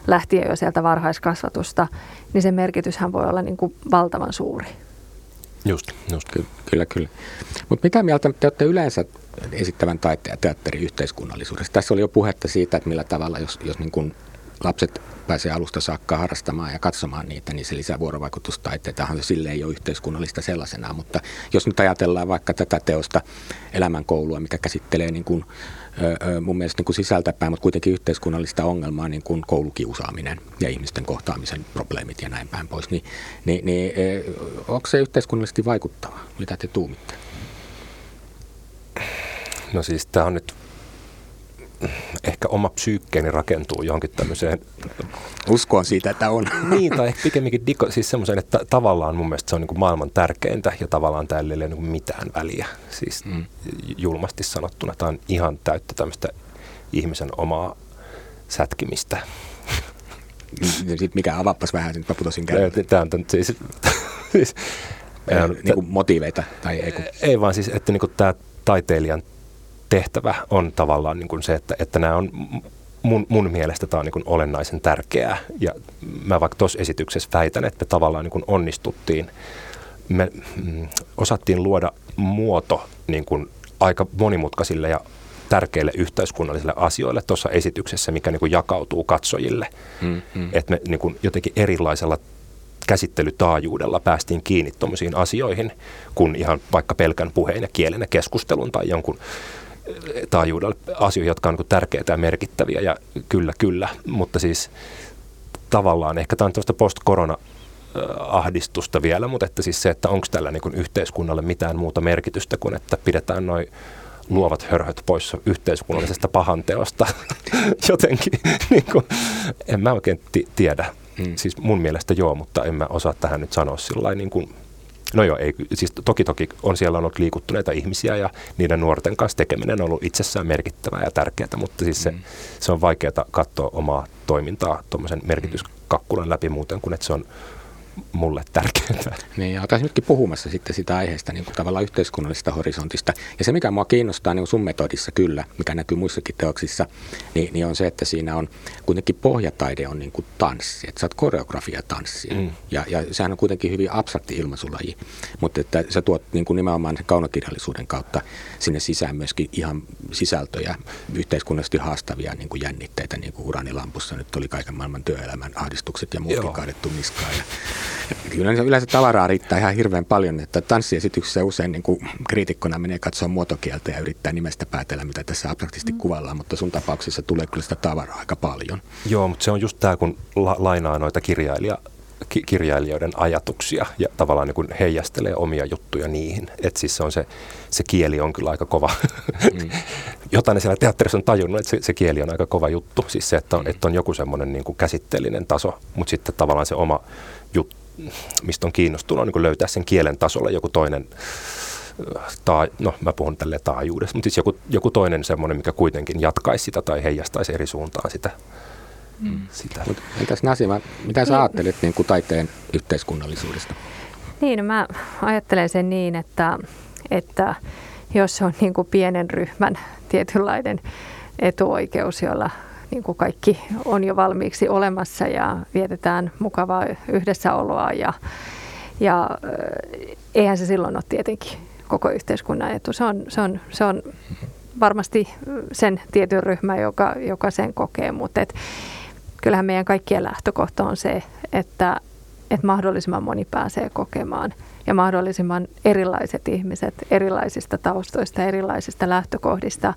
lähtien jo sieltä varhaiskasvatusta, niin se merkityshän voi olla niin kuin valtavan suuri. Just, just. Ky- kyllä, kyllä. Mutta mitä mieltä te olette yleensä esittävän taiteen ja teatterin yhteiskunnallisuudesta? Tässä oli jo puhetta siitä, että millä tavalla, jos, jos niin kun lapset pääsee alusta saakka harrastamaan ja katsomaan niitä, niin se lisää vuorovaikutustaiteitahan se sille ei ole yhteiskunnallista sellaisena. Mutta jos nyt ajatellaan vaikka tätä teosta Elämänkoulua, mikä käsittelee niin kuin mun mielestä niin kuin sisältäpäin, mutta kuitenkin yhteiskunnallista ongelmaa, niin kuin koulukiusaaminen ja ihmisten kohtaamisen probleemit ja näin päin pois, niin, niin, niin onko se yhteiskunnallisesti vaikuttava? Mitä te tuumitte? No siis tämä on nyt ehkä oma psyykkeeni rakentuu johonkin tämmöiseen... Uskoon siitä, että on. niin, tai ehkä pikemminkin diko, siis semmoiseen, että tavallaan mun mielestä se on niin kuin maailman tärkeintä ja tavallaan täällä ei ole niin mitään väliä. Siis mm. julmasti sanottuna tämä on ihan täyttä tämmöistä ihmisen omaa sätkimistä. Sitten mikä avappas vähän, nyt mä putosin käydä. Tämä on siis, siis niin kuin motiiveita? Tai ei, kun... ei vaan siis, että niin kuin tämä taiteilijan tehtävä on tavallaan niin kuin se, että, että nämä on mun, mun mielestä tämä on niin kuin olennaisen tärkeää. Ja mä vaikka tuossa esityksessä väitän, että me tavallaan niin kuin onnistuttiin. Me mm, osattiin luoda muoto niin kuin aika monimutkaisille ja tärkeille yhteiskunnallisille asioille tuossa esityksessä, mikä niin kuin jakautuu katsojille. Mm, mm. Että me niin kuin jotenkin erilaisella käsittelytaajuudella päästiin kiinni tuommoisiin asioihin, kun ihan vaikka pelkän puheen ja kielen ja keskustelun tai jonkun taajuudella asioihin, jotka on niin tärkeitä ja merkittäviä ja kyllä, kyllä, mutta siis tavallaan ehkä tämä on tuosta post-korona ahdistusta vielä, mutta että siis se, että onko tällä niin yhteiskunnalle mitään muuta merkitystä kuin että pidetään noin luovat hörhöt pois yhteiskunnallisesta pahanteosta *laughs* jotenkin, *laughs* niin kuin, en mä oikein t- tiedä. Mm. Siis mun mielestä joo, mutta en mä osaa tähän nyt sanoa sillä niin kuin No joo, ei, siis toki toki on siellä ollut liikuttuneita ihmisiä ja niiden nuorten kanssa tekeminen on ollut itsessään merkittävää ja tärkeää, mutta siis se, mm. se on vaikeaa katsoa omaa toimintaa tuommoisen merkityskakkulan läpi muuten kuin että se on mulle tärkeää. Niin, ja oltaisiin nytkin puhumassa sitten sitä aiheesta niin kuin tavallaan yhteiskunnallisesta horisontista. Ja se, mikä mua kiinnostaa niin sun metodissa kyllä, mikä näkyy muissakin teoksissa, niin, niin on se, että siinä on kuitenkin pohjataide on niin kuin tanssi. Että sä oot koreografia tanssia. Mm. Ja, ja sehän on kuitenkin hyvin abstrakti ilmaisulaji. Mutta että sä tuot niin kuin nimenomaan kaunokirjallisuuden kautta sinne sisään myöskin ihan sisältöjä, yhteiskunnallisesti haastavia niin kuin jännitteitä, niin kuin uranilampussa nyt oli kaiken maailman työelämän ahdistukset ja muutkin kaadettu niskaan. Ja, kyllä yleensä tavaraa riittää ihan hirveän paljon, että tanssiesityksessä usein niin kuin kriitikkona menee katsoa muotokieltä ja yrittää nimestä päätellä, mitä tässä abstraktisti mm. kuvaillaan, mutta sun tapauksessa tulee kyllä sitä tavaraa aika paljon. Joo, mutta se on just tämä, kun la- lainaa noita kirjailija ki- kirjailijoiden ajatuksia ja tavallaan niin kuin heijastelee omia juttuja niihin. Että siis se, on se, se kieli on kyllä aika kova. Mm. *laughs* Jotain ne siellä teatterissa on tajunnut, että se, se kieli on aika kova juttu. Siis se, että on, että on joku semmoinen niin käsitteellinen taso, mutta sitten tavallaan se oma juttu, mistä on kiinnostunut, on niin löytää sen kielen tasolla joku toinen taa, no mä puhun tälle taajuudessa, mutta siis joku, joku toinen semmoinen, mikä kuitenkin jatkaisi sitä tai heijastaisi eri suuntaan sitä. Mm. sitä. Mut entäs Nasima, mitä sä niin. ajattelet niin kuin taiteen yhteiskunnallisuudesta? Niin, no mä ajattelen sen niin, että, että jos se on niin kuin pienen ryhmän tietynlainen etuoikeus, jolla niin kuin kaikki on jo valmiiksi olemassa ja vietetään mukavaa yhdessäoloa ja, ja eihän se silloin ole tietenkin koko yhteiskunnan etu. Se on, se on, se on varmasti sen tietyn ryhmän, joka, joka sen kokee, mutta et, kyllähän meidän kaikkien lähtökohta on se, että, että mahdollisimman moni pääsee kokemaan ja mahdollisimman erilaiset ihmiset erilaisista taustoista, erilaisista lähtökohdista.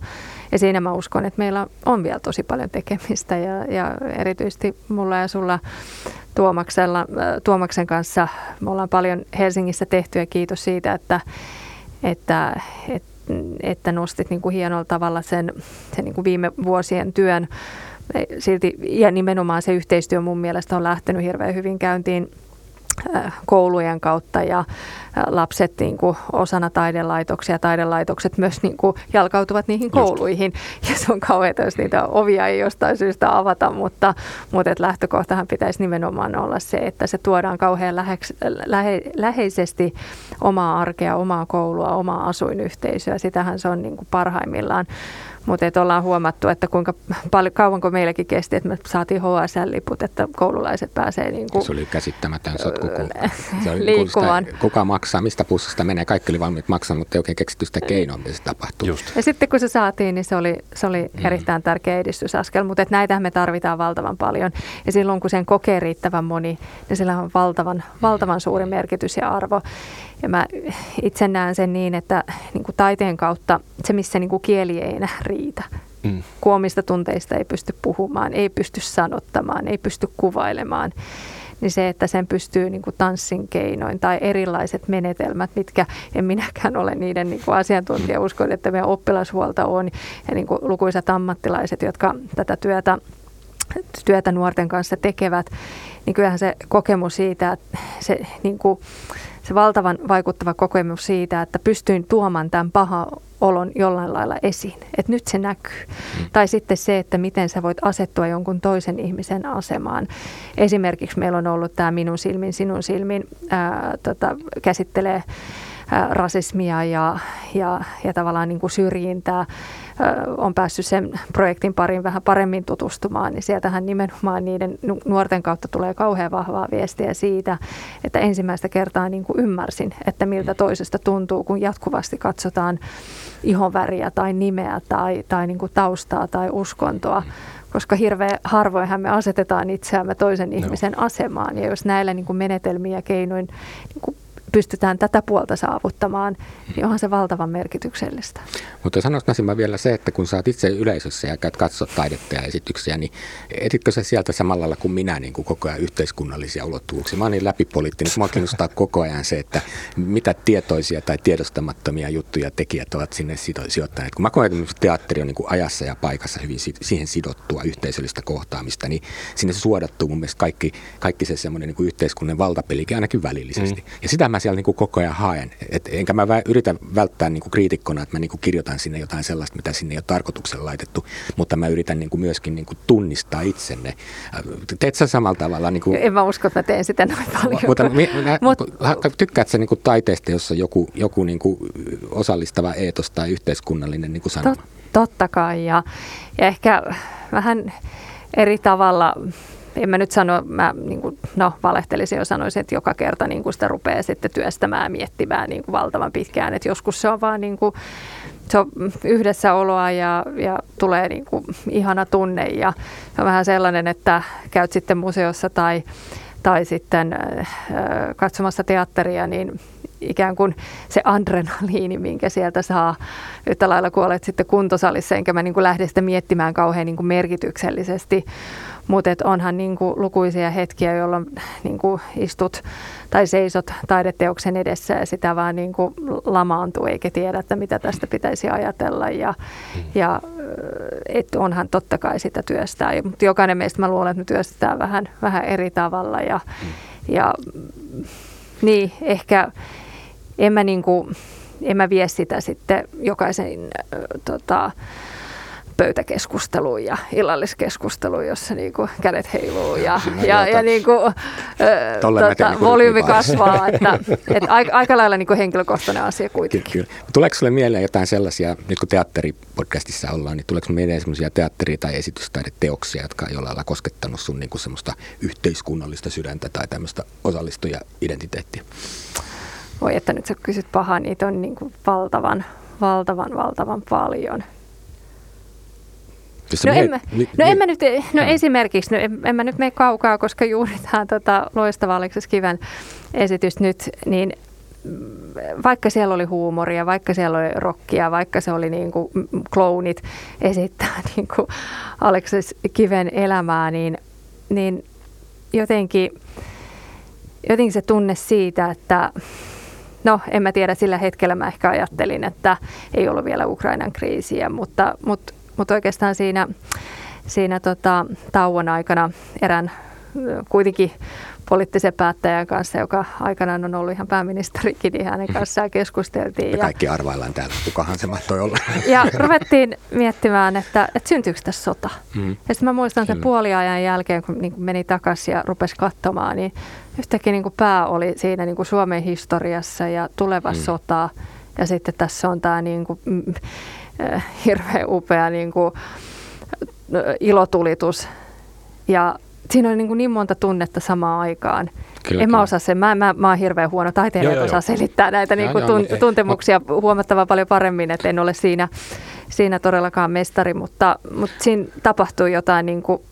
Ja siinä mä uskon, että meillä on vielä tosi paljon tekemistä ja, ja erityisesti mulla ja sulla Tuomaksella, äh, Tuomaksen kanssa me ollaan paljon Helsingissä tehty ja kiitos siitä, että, että, että, että nostit niin kuin hienolla tavalla sen, sen niin kuin viime vuosien työn silti, ja nimenomaan se yhteistyö mun mielestä on lähtenyt hirveän hyvin käyntiin koulujen kautta ja äh, lapset niin kuin osana taidelaitoksia, taidelaitokset myös niin kuin jalkautuvat niihin kouluihin. Just. *laughs* Ja se on kauheaa, jos niitä ovia ei jostain syystä avata, mutta, mutta et lähtökohtahan pitäisi nimenomaan olla se, että se tuodaan kauhean lähe, lähe, läheisesti omaa arkea, omaa koulua, omaa asuinyhteisöä. Sitähän se on niin kuin parhaimmillaan. Mutta että ollaan huomattu, että kuinka paljon, kauanko meilläkin kesti, että me saatiin HSL-liput, että koululaiset pääsee niin kuin, Se oli käsittämätön sotku, kun se oli liikkumaan. Sitä, kuka maksaa, mistä pussista menee, kaikki oli valmiit maksaa, mutta ei oikein keksitty sitä keinoa, miten se tapahtuu. Just. Ja sitten kun se saatiin, niin se oli, se oli mm. erittäin tärkeä edistysaskel, mutta että näitähän me tarvitaan valtavan paljon. Ja silloin kun sen kokee riittävän moni, niin sillä on valtavan, valtavan suuri merkitys ja arvo. Ja mä itse näen sen niin, että niin kuin taiteen kautta se, missä niin kuin kieli ei enää riitä. Mm. Kun omista tunteista ei pysty puhumaan, ei pysty sanottamaan, ei pysty kuvailemaan, niin se, että sen pystyy niin kuin tanssin keinoin tai erilaiset menetelmät, mitkä en minäkään ole niiden niin kuin asiantuntija, uskon, että meidän oppilashuolta on ja niin kuin lukuisat ammattilaiset, jotka tätä työtä työtä nuorten kanssa tekevät, niin kyllähän se kokemus siitä, että se niin kuin, se valtavan vaikuttava kokemus siitä, että pystyin tuomaan tämän paha olon jollain lailla esiin, että nyt se näkyy. Mm. Tai sitten se, että miten sä voit asettua jonkun toisen ihmisen asemaan. Esimerkiksi meillä on ollut tämä minun silmin, sinun silmin, ää, tota, käsittelee rasismia ja, ja, ja tavallaan niin kuin syrjintää on päässyt sen projektin parin vähän paremmin tutustumaan, niin sieltähän nimenomaan niiden nuorten kautta tulee kauhean vahvaa viestiä siitä, että ensimmäistä kertaa niin kuin ymmärsin, että miltä toisesta tuntuu, kun jatkuvasti katsotaan ihonväriä tai nimeä tai, tai niin kuin taustaa tai uskontoa koska hirveän harvoinhan me asetetaan itseämme toisen ihmisen no. asemaan. Ja jos näillä niin kuin menetelmiä ja keinoin niin kuin pystytään tätä puolta saavuttamaan, niin onhan se valtavan merkityksellistä. Mutta sanoisin mä vielä se, että kun sä oot itse yleisössä ja käyt katsot taidetta ja esityksiä, niin etitkö sä sieltä samalla lailla kuin minä niin kuin koko ajan yhteiskunnallisia ulottuvuuksia? Mä oon niin läpipoliittinen, mua kiinnostaa *laughs* koko ajan se, että mitä tietoisia tai tiedostamattomia juttuja tekijät ovat sinne sijoittaneet. Kun mä koen, että teatteri on niin kuin ajassa ja paikassa hyvin siihen sidottua yhteisöllistä kohtaamista, niin sinne suodattuu mun mielestä kaikki, kaikki se semmoinen niin yhteiskunnan valtapelikin ainakin välillisesti. Mm. Ja sitä mä siellä niin kuin koko ajan haen. Et enkä mä vä, yritä välttää niin kuin kriitikkona, että mä niin kuin kirjoitan sinne jotain sellaista, mitä sinne ei ole tarkoituksella laitettu, mutta mä yritän niin kuin myöskin niin kuin tunnistaa itsenne. Teet sä samalla tavalla? Niin kuin, en mä usko, että mä teen sitä noin paljon. Mutta minä, Mut, tykkäät sä niin kuin taiteesta, jossa joku, joku niin kuin osallistava eetos tai yhteiskunnallinen niin kuin sanoma? Tot, totta kai ja, ja ehkä vähän eri tavalla en mä nyt sano, mä niin kuin, no valehtelisin jo sanoisin, että joka kerta niin kuin sitä rupeaa sitten työstämään, miettimään niin kuin valtavan pitkään, että joskus se on vaan niin kuin, se on yhdessäoloa ja, ja tulee niin kuin ihana tunne ja se on vähän sellainen, että käyt sitten museossa tai, tai sitten äh, katsomassa teatteria, niin ikään kuin se adrenaliini, minkä sieltä saa yhtä lailla kuin olet sitten kuntosalissa, enkä mä niin kuin lähde sitä miettimään kauhean niin kuin merkityksellisesti. Mutta onhan niin kuin lukuisia hetkiä, jolloin niin kuin istut tai seisot taideteoksen edessä ja sitä vaan niin kuin lamaantuu eikä tiedä, että mitä tästä pitäisi ajatella. Ja, mm. ja et onhan totta kai sitä työstää, mutta jokainen meistä mä luulen, että me työstetään vähän, vähän eri tavalla. Ja, mm. ja niin, ehkä en mä, niin kuin, en mä vie sitä sitten jokaisen tota, pöytäkeskusteluun ja illalliskeskusteluun, jossa niinku kädet heiluu ja, ja, ja niinku, ö, tota, volyymi kasvaa. Että, *laughs* et aika, aika lailla niinku henkilökohtainen asia kuitenkin. Kyllä, kyllä. Tuleeko sinulle mieleen jotain sellaisia, nyt kun teatteripodcastissa ollaan, niin tuleeko mieleen sellaisia teatteri- tai esitystaideteoksia, jotka on jollain lailla koskettanut sun niinku semmoista yhteiskunnallista sydäntä tai tämmöistä osallistuja-identiteettiä? Voi että nyt sä kysyt pahaa, niitä on niinku valtavan, valtavan, valtavan paljon. No, en mä, no, en mä nyt, no esimerkiksi, no en, en mä nyt mene kaukaa, koska juuri tämä tota, loistava Aleksis Kiven esitys nyt, niin vaikka siellä oli huumoria, vaikka siellä oli rockia, vaikka se oli niin kuin klounit esittää *laughs* niin kuin Aleksis Kiven elämää, niin, niin jotenkin, jotenkin se tunne siitä, että no en mä tiedä, sillä hetkellä mä ehkä ajattelin, että ei ollut vielä Ukrainan kriisiä, mutta, mutta mutta oikeastaan siinä, siinä tota, tauon aikana erään kuitenkin poliittisen päättäjän kanssa, joka aikanaan on ollut ihan pääministerikin, niin hänen kanssaan keskusteltiin. Me kaikki ja, arvaillaan täällä, kukahan se mahtoi olla. Ja ruvettiin miettimään, että, että syntyykö tässä sota. Mm. Ja sitten mä muistan sen puoliajan jälkeen, kun niin meni takaisin ja rupesi katsomaan, niin yhtäkkiä niin kuin pää oli siinä niin kuin Suomen historiassa ja tuleva mm. sota. Ja sitten tässä on tämä niin kuin, hirveän upea niin kuin, äh, ilotulitus. Ja siinä on niin, kuin niin monta tunnetta samaan aikaan. Kyllä, en kyllä. mä osaa sen, mä, mä, mä oon hirveän huono taiteilija, että osaa selittää näitä niin kuin tun, tuntemuksia huomattavan paljon paremmin, että en ole siinä, siinä todellakaan mestari, mutta, mutta siinä tapahtuu jotain niin kuin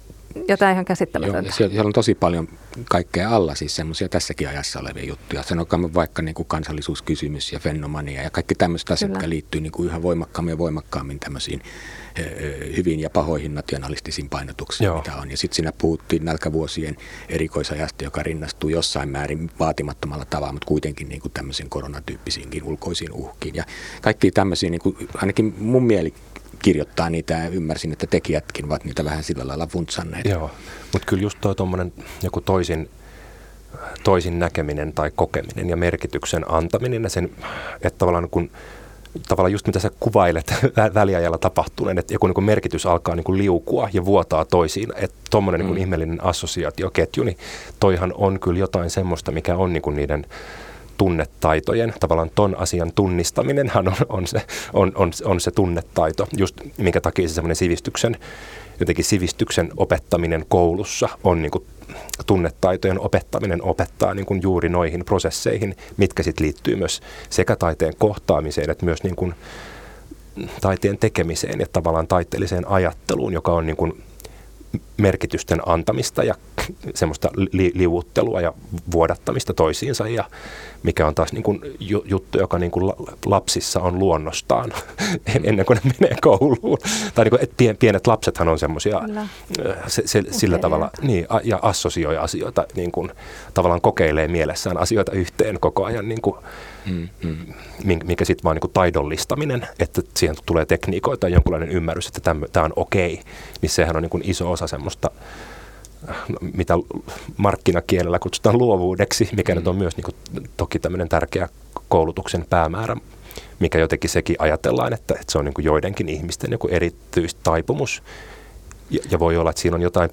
jotain ihan käsittämätöntä. Joo, siellä, siellä on tosi paljon kaikkea alla, siis semmoisia tässäkin ajassa olevia juttuja. Sanokaamme vaikka niin kuin kansallisuuskysymys ja fenomania ja kaikki tämmöiset asiat, jotka liittyy niin kuin yhä voimakkaammin ja voimakkaammin tämmöisiin hyvin ja pahoihin nationalistisiin painotuksiin, Joo. mitä on. Ja sitten siinä puhuttiin nälkävuosien erikoisajasta, joka rinnastuu jossain määrin vaatimattomalla tavalla, mutta kuitenkin niin kuin tämmöisiin koronatyyppisiinkin ulkoisiin uhkiin. Ja kaikki tämmöisiä, niin kuin, ainakin mun mieli kirjoittaa niitä ja ymmärsin, että tekijätkin ovat niitä vähän sillä lailla funtsanneet. Joo, mutta kyllä just tuo tuommoinen joku toisin, toisin näkeminen tai kokeminen ja merkityksen antaminen ja sen, että tavallaan kun tavallaan just mitä sä kuvailet *laughs* väliajalla tapahtuneen, että joku niin merkitys alkaa niin liukua ja vuotaa toisiin, että tuommoinen niin mm. niin ihmeellinen assosiaatioketju, niin toihan on kyllä jotain semmoista, mikä on niin niiden tunnetaitojen, tavallaan ton asian tunnistaminenhan on, on, se, on, on, on se tunnetaito, just minkä takia se semmoinen sivistyksen, jotenkin sivistyksen opettaminen koulussa on niin tunnetaitojen opettaminen opettaa niin kuin juuri noihin prosesseihin, mitkä sitten liittyy myös sekä taiteen kohtaamiseen että myös niin kuin taiteen tekemiseen ja tavallaan taiteelliseen ajatteluun, joka on niin kuin merkitysten antamista ja semmoista li- liuuttelua ja vuodattamista toisiinsa ja mikä on taas niin kuin juttu, joka niin kuin lapsissa on luonnostaan *laughs* ennen kuin ne menee kouluun. Tai niin kuin, että pienet lapsethan on semmoisia se, se, sillä tavalla, niin, ja assosioi asioita, niin kuin, tavallaan kokeilee mielessään asioita yhteen koko ajan, niin kuin, mm, mm. mikä sitten vaan niin taidollistaminen, että siihen tulee tekniikoita ja jonkunlainen ymmärrys, että tämä on okei, niin sehän on niin kuin iso osa semmoista mitä markkinakielellä kutsutaan luovuudeksi, mikä mm. nyt on myös niin kuin, toki tämmöinen tärkeä koulutuksen päämäärä, mikä jotenkin sekin ajatellaan, että, että se on niin kuin joidenkin ihmisten joku erityistaipumus. Ja, ja voi olla, että siinä on jotain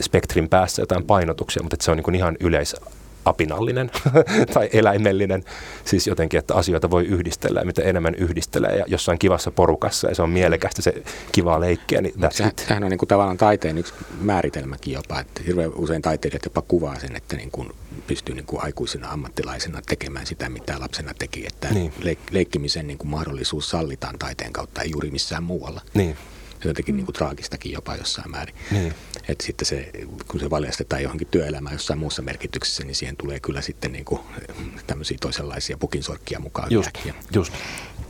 spektrin päässä jotain painotuksia, mutta että se on niin kuin ihan yleis apinallinen *laughs* tai eläimellinen. Siis jotenkin, että asioita voi yhdistellä ja mitä enemmän yhdistelee ja jossain kivassa porukassa ja se on mielekästä se kivaa leikkiä. Niin sehän, sehän on niin kuin tavallaan taiteen yksi määritelmäkin jopa, että hirveän usein taiteilijat jopa kuvaa sen, että niin kuin pystyy niin kuin aikuisena ammattilaisena tekemään sitä, mitä lapsena teki. Että niin. leik- leikkimisen niin kuin mahdollisuus sallitaan taiteen kautta, ei juuri missään muualla. Niin jotenkin niin kuin traagistakin jopa jossain määrin. Niin. Että sitten se, kun se valjastetaan johonkin työelämään jossain muussa merkityksessä, niin siihen tulee kyllä sitten niin kuin tämmöisiä toisenlaisia pukinsorkkia mukaan. Just, just.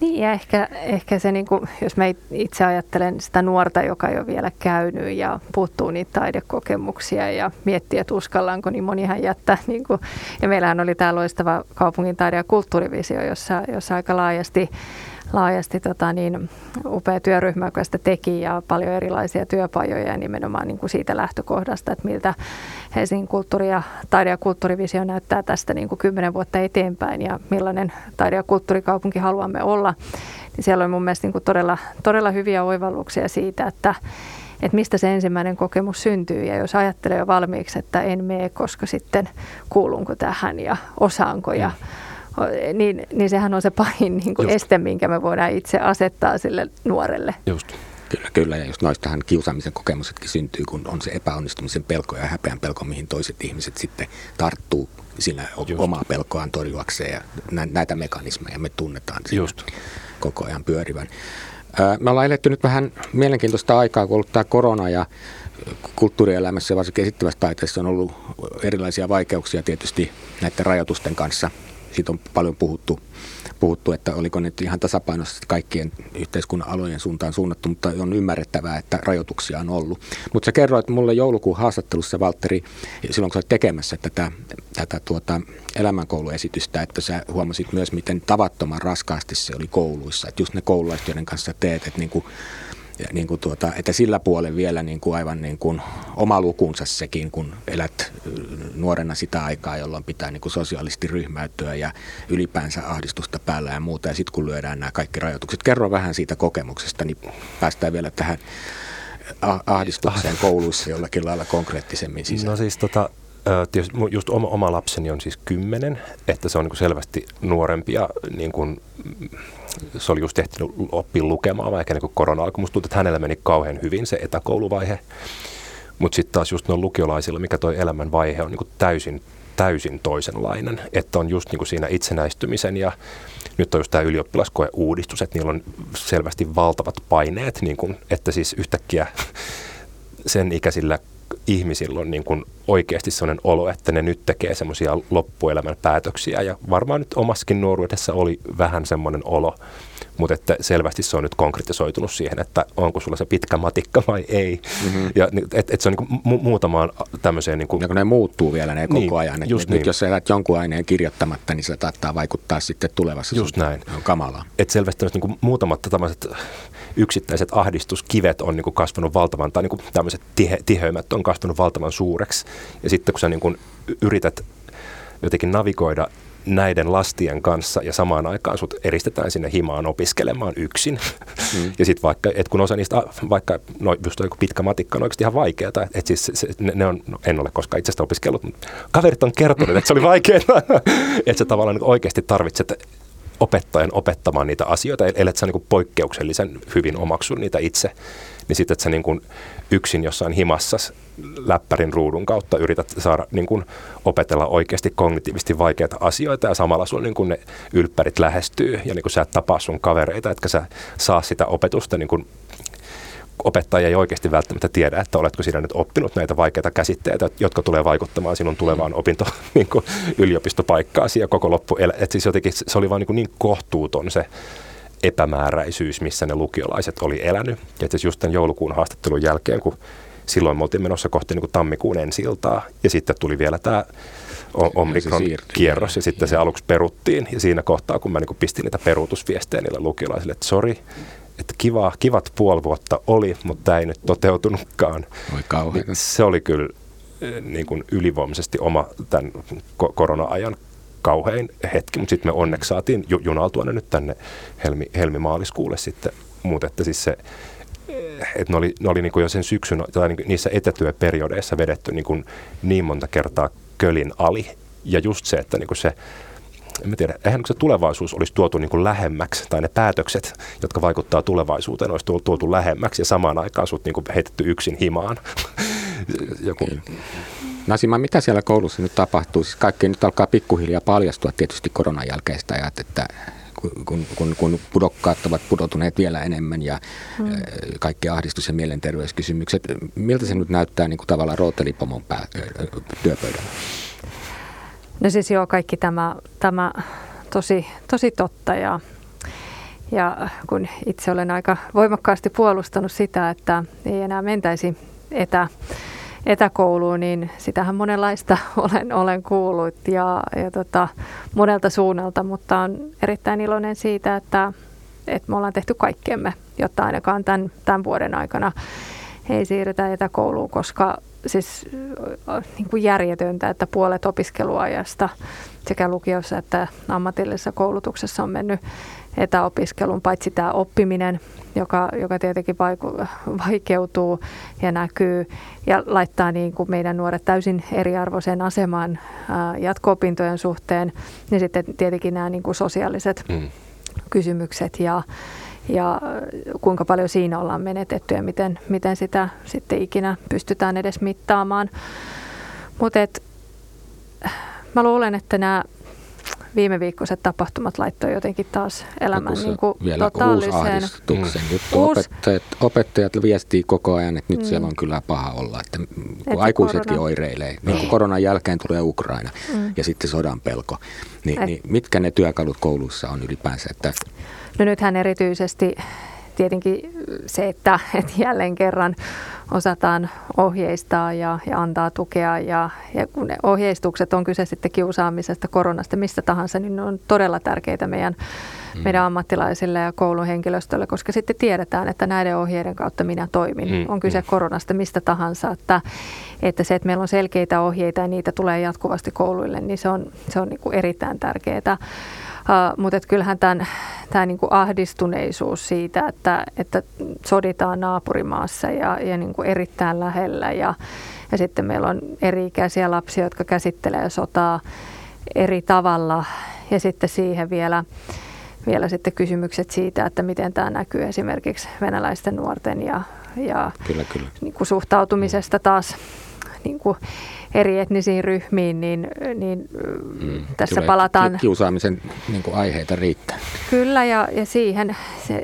Niin ja ehkä, ehkä se, niin kuin, jos mä itse ajattelen sitä nuorta, joka ei ole vielä käynyt ja puuttuu niitä taidekokemuksia ja miettii, että uskallaanko, niin monihan jättää. Niin kuin, ja meillähän oli tämä loistava kaupungin taide- ja kulttuurivisio, jossa, jossa aika laajasti laajasti tota, niin, upea työryhmä, joka sitä teki ja paljon erilaisia työpajoja nimenomaan niin kuin siitä lähtökohdasta, että miltä Helsingin kulttuuri- ja taide- ja kulttuurivisio näyttää tästä niin kuin kymmenen vuotta eteenpäin ja millainen taide- ja kulttuurikaupunki haluamme olla. Niin siellä on mun mielestä niin kuin todella, todella hyviä oivalluksia siitä, että että mistä se ensimmäinen kokemus syntyy. Ja jos ajattelee jo valmiiksi, että en mene, koska sitten kuulunko tähän ja osaanko ja mm niin, niin sehän on se pahin niin kuin este, minkä me voidaan itse asettaa sille nuorelle. Just. Kyllä, kyllä. Ja just noistahan kiusaamisen kokemuksetkin syntyy, kun on se epäonnistumisen pelko ja häpeän pelko, mihin toiset ihmiset sitten tarttuu sillä just. omaa pelkoaan torjuakseen. Ja näitä mekanismeja me tunnetaan Just. koko ajan pyörivän. Me ollaan eletty nyt vähän mielenkiintoista aikaa, kun on ollut tämä korona ja kulttuurielämässä ja varsinkin esittävässä taiteessa on ollut erilaisia vaikeuksia tietysti näiden rajoitusten kanssa – siitä on paljon puhuttu, puhuttu, että oliko ne ihan tasapainoisesti kaikkien yhteiskunnan alojen suuntaan suunnattu, mutta on ymmärrettävää, että rajoituksia on ollut. Mutta sä kerroit mulle joulukuun haastattelussa, Valtteri, silloin kun sä olet tekemässä tätä, tätä tuota elämänkouluesitystä, että sä huomasit myös, miten tavattoman raskaasti se oli kouluissa. Että just ne koululaiset, joiden kanssa teet, että niin kuin ja niin kuin tuota, että sillä puolen vielä niin kuin aivan niin kuin oma lukunsa sekin, kun elät nuorena sitä aikaa, jolloin pitää niin kuin sosiaalisesti ryhmäytyä ja ylipäänsä ahdistusta päällä ja muuta. Ja sitten kun lyödään nämä kaikki rajoitukset. Kerro vähän siitä kokemuksesta, niin päästään vielä tähän ahdistukseen kouluissa jollakin lailla konkreettisemmin sisään. No siis tota, tietysti just oma, oma lapseni on siis kymmenen, että se on niin selvästi nuorempi ja niin kuin, se oli just tehty oppia lukemaan, vaikka niin korona alkoi. Musta tuntuu, että hänellä meni kauhean hyvin se etäkouluvaihe. Mutta sitten taas just noin lukiolaisilla, mikä toi elämän vaihe on niin täysin, täysin toisenlainen. Että on just niin siinä itsenäistymisen ja nyt on just tämä ylioppilaskoe-uudistus, että niillä on selvästi valtavat paineet, niin kuin, että siis yhtäkkiä *laughs* sen ikäisillä ihmisillä on niin kuin oikeasti sellainen olo, että ne nyt tekee semmoisia loppuelämän päätöksiä. Ja varmaan nyt omassakin nuoruudessa oli vähän semmoinen olo, mutta että selvästi se on nyt konkretisoitunut siihen, että onko sulla se pitkä matikka vai ei. Mm-hmm. Ja et, et se on niin mu- muutamaan tämmöiseen... Niin kuin, ja kun ne muuttuu vielä ne niin, koko ajan. Just niin. Nyt jos sä elät jonkun aineen kirjoittamatta, niin se saattaa vaikuttaa sitten tulevassa. Just näin. On kamalaa. Et selvästi niin kuin muutamat tämmöiset yksittäiset ahdistuskivet on niin kuin kasvanut valtavan, tai niin kuin tämmöiset tihe, tiheymmät on kasvanut valtavan suureksi. Ja sitten kun sä niin kuin yrität jotenkin navigoida näiden lastien kanssa ja samaan aikaan sut eristetään sinne himaan opiskelemaan yksin. Mm. *laughs* ja sitten vaikka, että kun osa niistä, vaikka no, just joku pitkä matikka on oikeasti ihan vaikeaa, että et siis se, ne, ne on, no, en ole koskaan itsestä opiskellut, mutta kaverit on kertonut, että se oli vaikeaa, *laughs* että sä tavallaan niin oikeasti tarvitset opettajan opettamaan niitä asioita, ellei sä niin poikkeuksellisen hyvin omaksu niitä itse, niin sitten, että sä niin yksin jossain himassa läppärin ruudun kautta yrität saada niin kuin opetella oikeasti kognitiivisesti vaikeita asioita ja samalla sun niin kuin ne ylppärit lähestyy ja niin kuin sä et tapaa sun kavereita, etkä sä saa sitä opetusta niin kuin opettaja ei oikeasti välttämättä tiedä, että oletko sinä nyt oppinut näitä vaikeita käsitteitä, jotka tulee vaikuttamaan sinun tulevaan opinto *laughs* niin kuin yliopistopaikkaasi ja koko loppu. Et siis jotenkin se oli vaan niin, niin kohtuuton se epämääräisyys, missä ne lukiolaiset oli elänyt. Ja siis just tämän joulukuun haastattelun jälkeen, kun silloin me oltiin menossa kohti niin kuin tammikuun ensi ja sitten tuli vielä tämä Omikron-kierros ja sitten se aluksi peruttiin. Ja siinä kohtaa, kun mä niin pistin niitä peruutusviestejä niille lukiolaisille, että sori, että kiva, kivat puoli vuotta oli, mutta tämä ei nyt toteutunutkaan. Oi Niin se oli kyllä niin kuin ylivoimaisesti oma tämän korona-ajan kauhein hetki, mutta sitten me onneksi saatiin junaltua ne nyt tänne helmi, helmimaaliskuulle sitten. Mutta että siis se, että ne oli, ne oli niin kuin jo sen syksyn tai niin niissä etätyöperiodeissa vedetty niin, kuin niin monta kertaa kölin ali. Ja just se, että niin kuin se, en mä tiedä, eihän se tulevaisuus olisi tuotu niin kuin lähemmäksi, tai ne päätökset, jotka vaikuttaa tulevaisuuteen, olisi tuotu, lähemmäksi, ja samaan aikaan sut niin kuin heitetty yksin himaan. *laughs* Joku. Nasima, mitä siellä koulussa nyt tapahtuu? Siis kaikki nyt alkaa pikkuhiljaa paljastua tietysti koronan jälkeistä ajat, että kun, kun, kun pudokkaat ovat pudotuneet vielä enemmän ja hmm. kaikki ahdistus- ja mielenterveyskysymykset. Miltä se nyt näyttää niin kuin tavallaan rootelipomon pää, työpöydällä? No siis joo, kaikki tämä, tämä tosi, tosi totta ja, ja kun itse olen aika voimakkaasti puolustanut sitä, että ei enää mentäisi etä, etäkouluun, niin sitähän monenlaista *laughs* olen, olen kuullut ja, ja tota, monelta suunnalta, mutta on erittäin iloinen siitä, että, että me ollaan tehty kaikkemme, jotta ainakaan tämän, tämän vuoden aikana ei siirrytä etäkouluun, koska siis niin kuin järjetöntä, että puolet opiskeluajasta sekä lukiossa että ammatillisessa koulutuksessa on mennyt etäopiskelun, paitsi tämä oppiminen, joka, joka tietenkin vaikeutuu ja näkyy ja laittaa niin kuin meidän nuoret täysin eriarvoiseen asemaan jatko-opintojen suhteen, niin sitten tietenkin nämä niin kuin sosiaaliset mm. kysymykset ja, ja kuinka paljon siinä ollaan menetetty ja miten, miten sitä sitten ikinä pystytään edes mittaamaan. Mutta mä luulen, että nämä viime viikkoiset tapahtumat laittoi jotenkin taas elämän niin kuin vielä totaalliseen. Uusi ahdistuksen mm. juttu. Uusi. Opettajat, opettajat viestii koko ajan, että nyt mm. siellä on kyllä paha olla. Että että aikuisetkin korona. oireilee. Niin kuin koronan jälkeen tulee Ukraina mm. ja sitten sodan pelko. Ni, niin mitkä ne työkalut koulussa on ylipäänsä? Että... No nythän erityisesti tietenkin se, että, että jälleen kerran osataan ohjeistaa ja, ja antaa tukea. Ja, ja kun ne ohjeistukset on kyse sitten kiusaamisesta, koronasta, mistä tahansa, niin ne on todella tärkeitä meidän, mm. meidän ammattilaisille ja koulun henkilöstölle, koska sitten tiedetään, että näiden ohjeiden kautta minä toimin. Mm. On kyse mm. koronasta mistä tahansa, että, että se, että meillä on selkeitä ohjeita ja niitä tulee jatkuvasti kouluille, niin se on, se on niin kuin erittäin tärkeää. Uh, mutta et kyllähän tämän, tämä niinku ahdistuneisuus siitä, että, että soditaan naapurimaassa ja, ja niinku erittäin lähellä ja, ja sitten meillä on eri-ikäisiä lapsia, jotka käsittelee sotaa eri tavalla ja sitten siihen vielä, vielä sitten kysymykset siitä, että miten tämä näkyy esimerkiksi venäläisten nuorten ja, ja kyllä, kyllä. Niinku suhtautumisesta taas niin kuin eri etnisiin ryhmiin, niin, niin mm, tässä Tulee palataan... Kiusaamisen niin kuin aiheita riittää. Kyllä, ja, ja, siihen,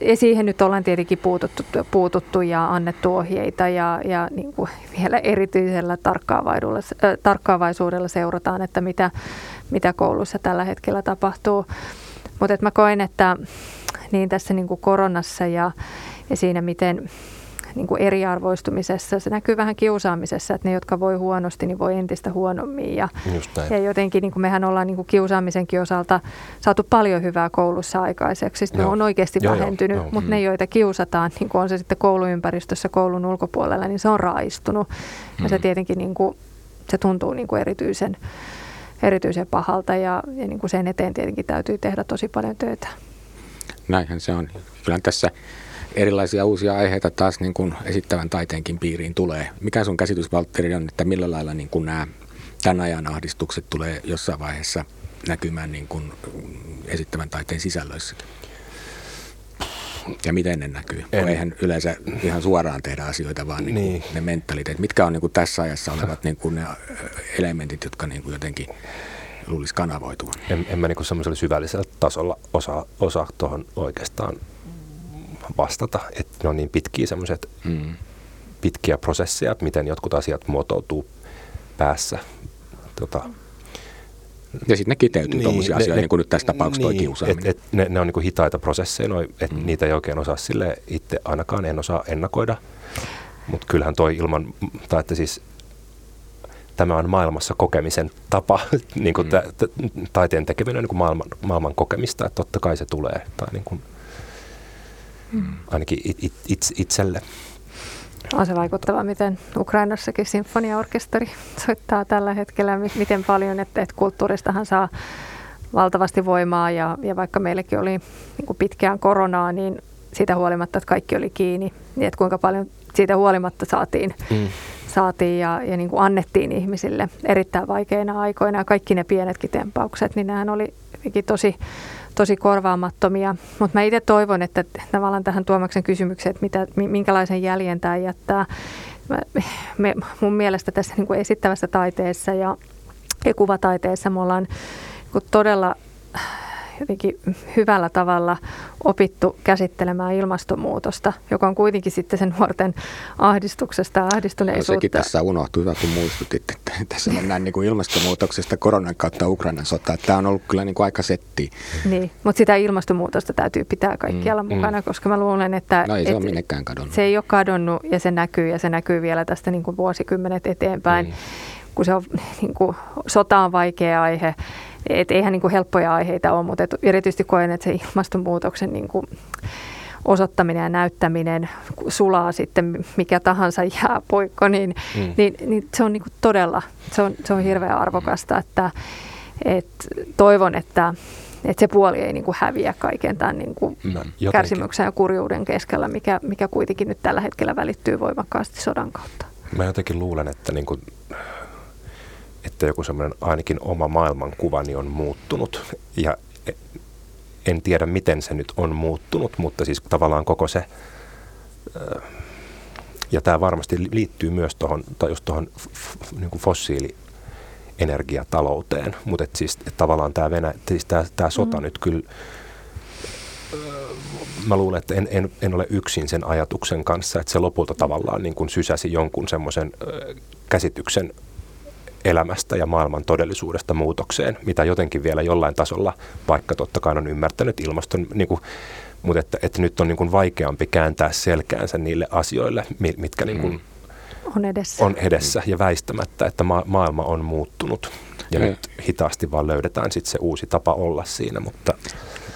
ja siihen nyt ollaan tietenkin puututtu, puututtu ja annettu ohjeita, ja, ja niin kuin vielä erityisellä tarkkaavaisuudella, äh, tarkkaavaisuudella seurataan, että mitä, mitä koulussa tällä hetkellä tapahtuu. Mutta mä koen, että niin tässä niin kuin koronassa ja, ja siinä, miten niin kuin eriarvoistumisessa. Se näkyy vähän kiusaamisessa, että ne, jotka voi huonosti, niin voi entistä huonommin. Ja, ja jotenkin niin kuin mehän ollaan niin kuin kiusaamisenkin osalta saatu paljon hyvää koulussa aikaiseksi. Ne on oikeasti joo, vähentynyt, joo, joo. mutta mm. ne, joita kiusataan, niin kuin on se sitten kouluympäristössä, koulun ulkopuolella, niin se on raistunut. Mm. Ja se mm. tietenkin niin kuin, se tuntuu niin kuin erityisen, erityisen pahalta ja, ja niin kuin sen eteen tietenkin täytyy tehdä tosi paljon töitä. Näinhän se on. Kyllä tässä erilaisia uusia aiheita taas niin kuin esittävän taiteenkin piiriin tulee. Mikä sun käsitys, Valtteri, on, että millä lailla niin kuin nämä tämän ajan ahdistukset tulee jossain vaiheessa näkymään niin kuin esittävän taiteen sisällöissäkin? Ja miten ne näkyy? En. eihän yleensä ihan suoraan tehdä asioita, vaan niin niin. ne mentaliteet. Mitkä on niin kuin tässä ajassa olevat niin kuin ne elementit, jotka niin kuin jotenkin luulisi kanavoituvan? En, en mä niin semmoisella syvällisellä tasolla osaa, osaa tuohon oikeastaan vastata, että ne on niin pitkiä semmoiset mm. pitkiä prosesseja, että miten jotkut asiat muotoutuu päässä. Tota, ja sitten ne kiteytyy niin, tuommoisia asioita, niin kuin nyt tässä tapauksessa niin, kiusaaminen. Et, et ne, ne on niin kuin hitaita prosesseja, että mm. niitä ei oikein osaa sille itse ainakaan en osaa ennakoida. Mutta kyllähän toi ilman, tai että siis tämä on maailmassa kokemisen tapa, *laughs* niin kuin mm. taiteen tekeminen on niin kuin maailman, maailman kokemista, että totta kai se tulee. Tai niin kuin, mm. Ainakin it, it, it, itselle. On se vaikuttava, miten Ukrainassakin sinfoniaorkesteri soittaa tällä hetkellä, miten paljon, että, että kulttuuristahan saa valtavasti voimaa ja, ja vaikka meilläkin oli niin pitkään koronaa, niin siitä huolimatta, että kaikki oli kiinni, niin että kuinka paljon siitä huolimatta saatiin, mm. saatiin ja, ja niin kuin annettiin ihmisille erittäin vaikeina aikoina ja kaikki ne pienetkin tempaukset, niin nehän oli tosi, tosi korvaamattomia. Mutta mä itse toivon, että tavallaan tähän Tuomaksen kysymykseen, että mitä, minkälaisen jäljen tämä jättää. Me, me, mun mielestä tässä niin kuin esittävässä taiteessa ja, ja kuvataiteessa me ollaan todella jotenkin hyvällä tavalla opittu käsittelemään ilmastonmuutosta, joka on kuitenkin sitten sen nuorten ahdistuksesta ja ahdistuneisuutta. No, sekin tässä unohtui, hyvä kun muistutit, että *laughs* tässä mennään niin kuin ilmastonmuutoksesta koronan kautta Ukrainan sota. Tämä on ollut kyllä niin kuin aika setti. Niin, mutta sitä ilmastonmuutosta täytyy pitää kaikkialla mm, mukana, mm. koska mä luulen, että no ei se et, ole kadonnut. Se ei ole kadonnut ja se näkyy ja se näkyy vielä tästä niin kuin vuosikymmenet eteenpäin. Mm. Kun se on, niin kuin, sota on vaikea aihe, et eihän niin kuin helppoja aiheita ole, mutta erityisesti koen, että se ilmastonmuutoksen niin kuin osoittaminen ja näyttäminen sulaa sitten mikä tahansa jääpoikko, niin, mm. niin, niin se on niin kuin todella, se on, se on hirveän arvokasta, että et toivon, että että se puoli ei niin kuin häviä kaiken tämän niin kuin no, kärsimyksen ja kurjuuden keskellä, mikä, mikä kuitenkin nyt tällä hetkellä välittyy voimakkaasti sodan kautta. Mä jotenkin luulen, että niin kuin että joku semmoinen ainakin oma maailmankuvani on muuttunut. Ja en tiedä, miten se nyt on muuttunut, mutta siis tavallaan koko se, ja tämä varmasti liittyy myös tuohon, tai just tuohon niin fossiilienergiatalouteen, mutta et siis et tavallaan tämä Venä, siis tämä, tämä sota mm. nyt kyllä, mä luulen, että en, en, en ole yksin sen ajatuksen kanssa, että se lopulta tavallaan niin kuin sysäsi jonkun semmoisen käsityksen elämästä ja maailman todellisuudesta muutokseen, mitä jotenkin vielä jollain tasolla, vaikka totta kai on ymmärtänyt ilmaston, niin kuin, mutta että, että nyt on niin kuin vaikeampi kääntää selkäänsä niille asioille, mitkä niin kuin mm. on, edessä. on edessä ja väistämättä, että ma- maailma on muuttunut. Ja, ja nyt hitaasti vaan löydetään sitten se uusi tapa olla siinä, mutta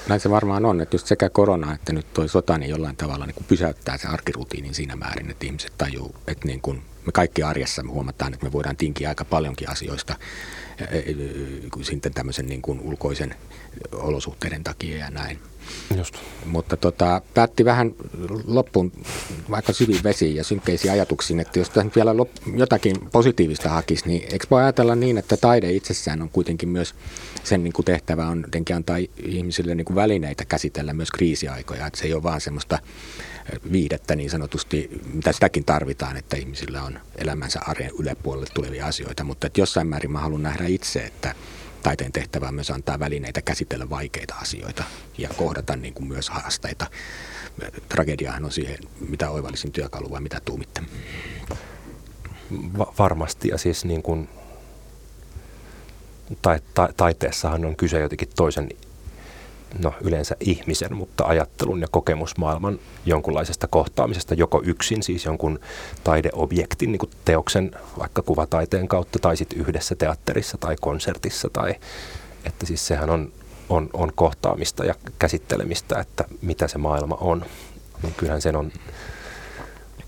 näin se varmaan on, että just sekä korona että nyt toi sota niin jollain tavalla niin kuin pysäyttää sen arkirutiinin siinä määrin, että ihmiset tajuu, että niin kuin me kaikki arjessa me huomataan, että me voidaan tinkiä aika paljonkin asioista sitten tämmöisen niin kuin ulkoisen olosuhteiden takia ja näin. Just. Mutta tota, päätti vähän loppuun vaikka syviin vesiin ja synkkeisiin ajatuksiin, että jos tässä vielä lop- jotakin positiivista hakisi, niin eikö voi ajatella niin, että taide itsessään on kuitenkin myös sen niin kuin tehtävä on jotenkin antaa ihmisille niin kuin välineitä käsitellä myös kriisiaikoja, että se ei ole vaan semmoista viidettä niin sanotusti, mitä sitäkin tarvitaan, että ihmisillä on elämänsä arjen yläpuolelle tulevia asioita, mutta että jossain määrin mä haluan nähdä itse, että taiteen tehtävä on myös antaa välineitä käsitellä vaikeita asioita ja kohdata niin kuin myös haasteita. Tragediahan on siihen, mitä oivallisin työkalu vai mitä tuumitte? Va- varmasti ja siis niin kuin ta- ta- taiteessahan on kyse jotenkin toisen no yleensä ihmisen, mutta ajattelun ja kokemusmaailman jonkunlaisesta kohtaamisesta joko yksin, siis jonkun taideobjektin, niin kuin teoksen vaikka kuvataiteen kautta, tai sitten yhdessä teatterissa tai konsertissa, tai että siis sehän on, on, on kohtaamista ja käsittelemistä, että mitä se maailma on. Niin kyllähän sen on,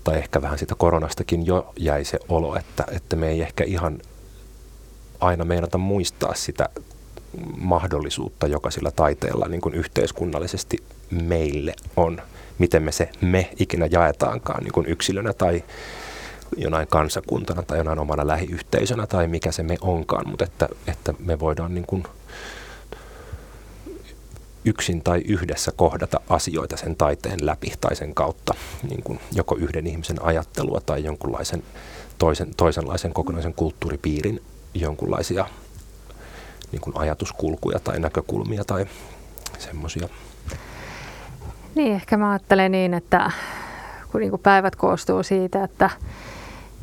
tai ehkä vähän sitä koronastakin jo jäi se olo, että, että me ei ehkä ihan aina meinata muistaa sitä mahdollisuutta, joka sillä taiteella niin kuin yhteiskunnallisesti meille on. Miten me se me ikinä jaetaankaan niin kuin yksilönä tai jonain kansakuntana tai jonain omana lähiyhteisönä tai mikä se me onkaan, mutta että, että me voidaan niin kuin yksin tai yhdessä kohdata asioita sen taiteen läpi tai sen kautta, niin kuin joko yhden ihmisen ajattelua tai jonkunlaisen toisen, toisenlaisen kokonaisen kulttuuripiirin jonkunlaisia niin kuin ajatuskulkuja tai näkökulmia tai semmoisia. Niin, ehkä mä ajattelen niin, että kun niin kuin päivät koostuu siitä, että,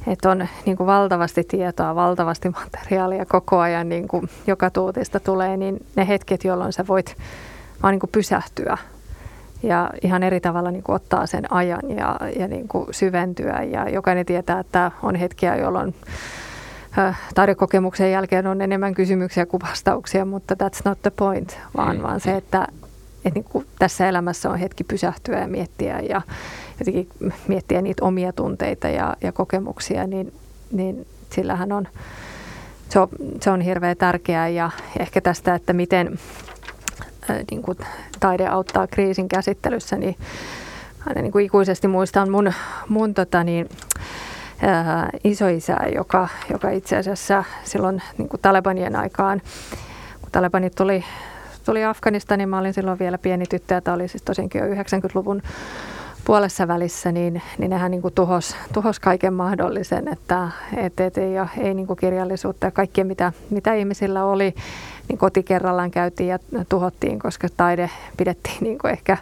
että on niin kuin valtavasti tietoa, valtavasti materiaalia koko ajan, niin kuin joka tuutista tulee, niin ne hetket, jolloin sä voit vaan niin kuin pysähtyä ja ihan eri tavalla niin kuin ottaa sen ajan ja, ja niin kuin syventyä. Ja jokainen tietää, että on hetkiä, jolloin taidekokemuksen jälkeen on enemmän kysymyksiä kuin vastauksia, mutta that's not the point, vaan, mm. vaan se, että että niin kuin tässä elämässä on hetki pysähtyä ja miettiä ja jotenkin miettiä niitä omia tunteita ja, ja kokemuksia, niin, niin sillähän on, se on, se on hirveän tärkeää ja ehkä tästä, että miten ää, niin kuin taide auttaa kriisin käsittelyssä, niin aina niin kuin ikuisesti muistan mun, mun tota niin, ää, isoisää, joka, joka itse asiassa silloin niin kuin Talebanien aikaan, kun Talebanit tuli, tuli Afganistaniin, mä olin silloin vielä pieni tyttö, tämä oli siis tosiaankin jo 90-luvun puolessa välissä, niin, niin nehän niin kuin tuhos, tuhos kaiken mahdollisen, että et, et ei, ei niin kuin kirjallisuutta ja kaikkea, mitä, mitä ihmisillä oli, niin kotikerrallaan käytiin ja tuhottiin, koska taide pidettiin niin kuin ehkä,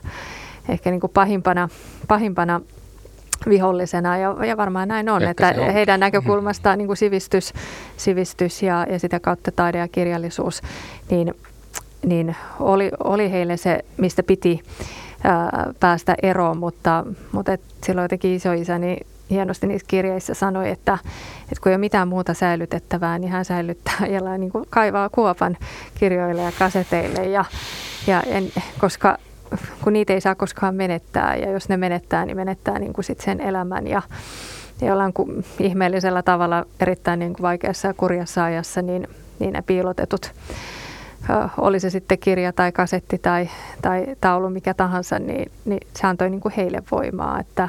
ehkä niin kuin pahimpana, pahimpana vihollisena ja, ja varmaan näin on, Ehkä että on. heidän näkökulmastaan niin kuin sivistys, sivistys ja, ja sitä kautta taide ja kirjallisuus, niin, niin oli, oli heille se, mistä piti ää, päästä eroon, mutta, mutta et silloin jotenkin isoisäni niin hienosti niissä kirjeissä sanoi, että, että kun ei ole mitään muuta säilytettävää, niin hän säilyttää *laughs* ja niin kuin kaivaa kuopan kirjoille ja kaseteille. Ja, ja en, koska kun niitä ei saa koskaan menettää ja jos ne menettää, niin menettää niin kuin sit sen elämän ja, ja jollain kuin ihmeellisellä tavalla erittäin niin kuin vaikeassa ja kurjassa ajassa, niin, niin ne piilotetut oli se sitten kirja tai kasetti tai, tai taulu, mikä tahansa, niin, niin se antoi niin kuin heille voimaa. Että,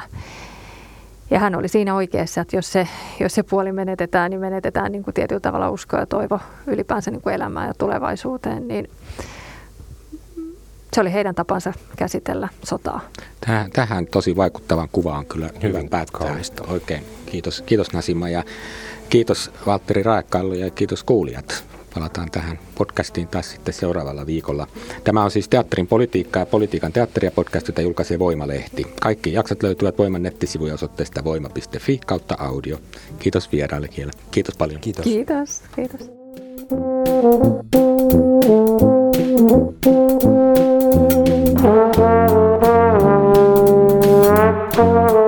ja hän oli siinä oikeassa, että jos se, jos se puoli menetetään, niin menetetään niin kuin tietyllä tavalla usko ja toivo ylipäänsä niin kuin elämään ja tulevaisuuteen. Niin se oli heidän tapansa käsitellä sotaa. Tähän, tähän tosi vaikuttavan kuvaan kyllä hyvä päättää. Kaunista. Oikein. Kiitos, kiitos Nasima ja kiitos Valtteri Raekkallu ja kiitos kuulijat. Palataan tähän podcastiin taas sitten seuraavalla viikolla. Tämä on siis Teatterin politiikka ja politiikan teatteria podcast, jota julkaisee Voimalehti. Kaikki jaksot löytyvät Voiman nettisivuja osoitteesta voima.fi kautta audio. Kiitos vieraille kielä. Kiitos paljon. Kiitos. Kiitos. Kiitos. Thank you.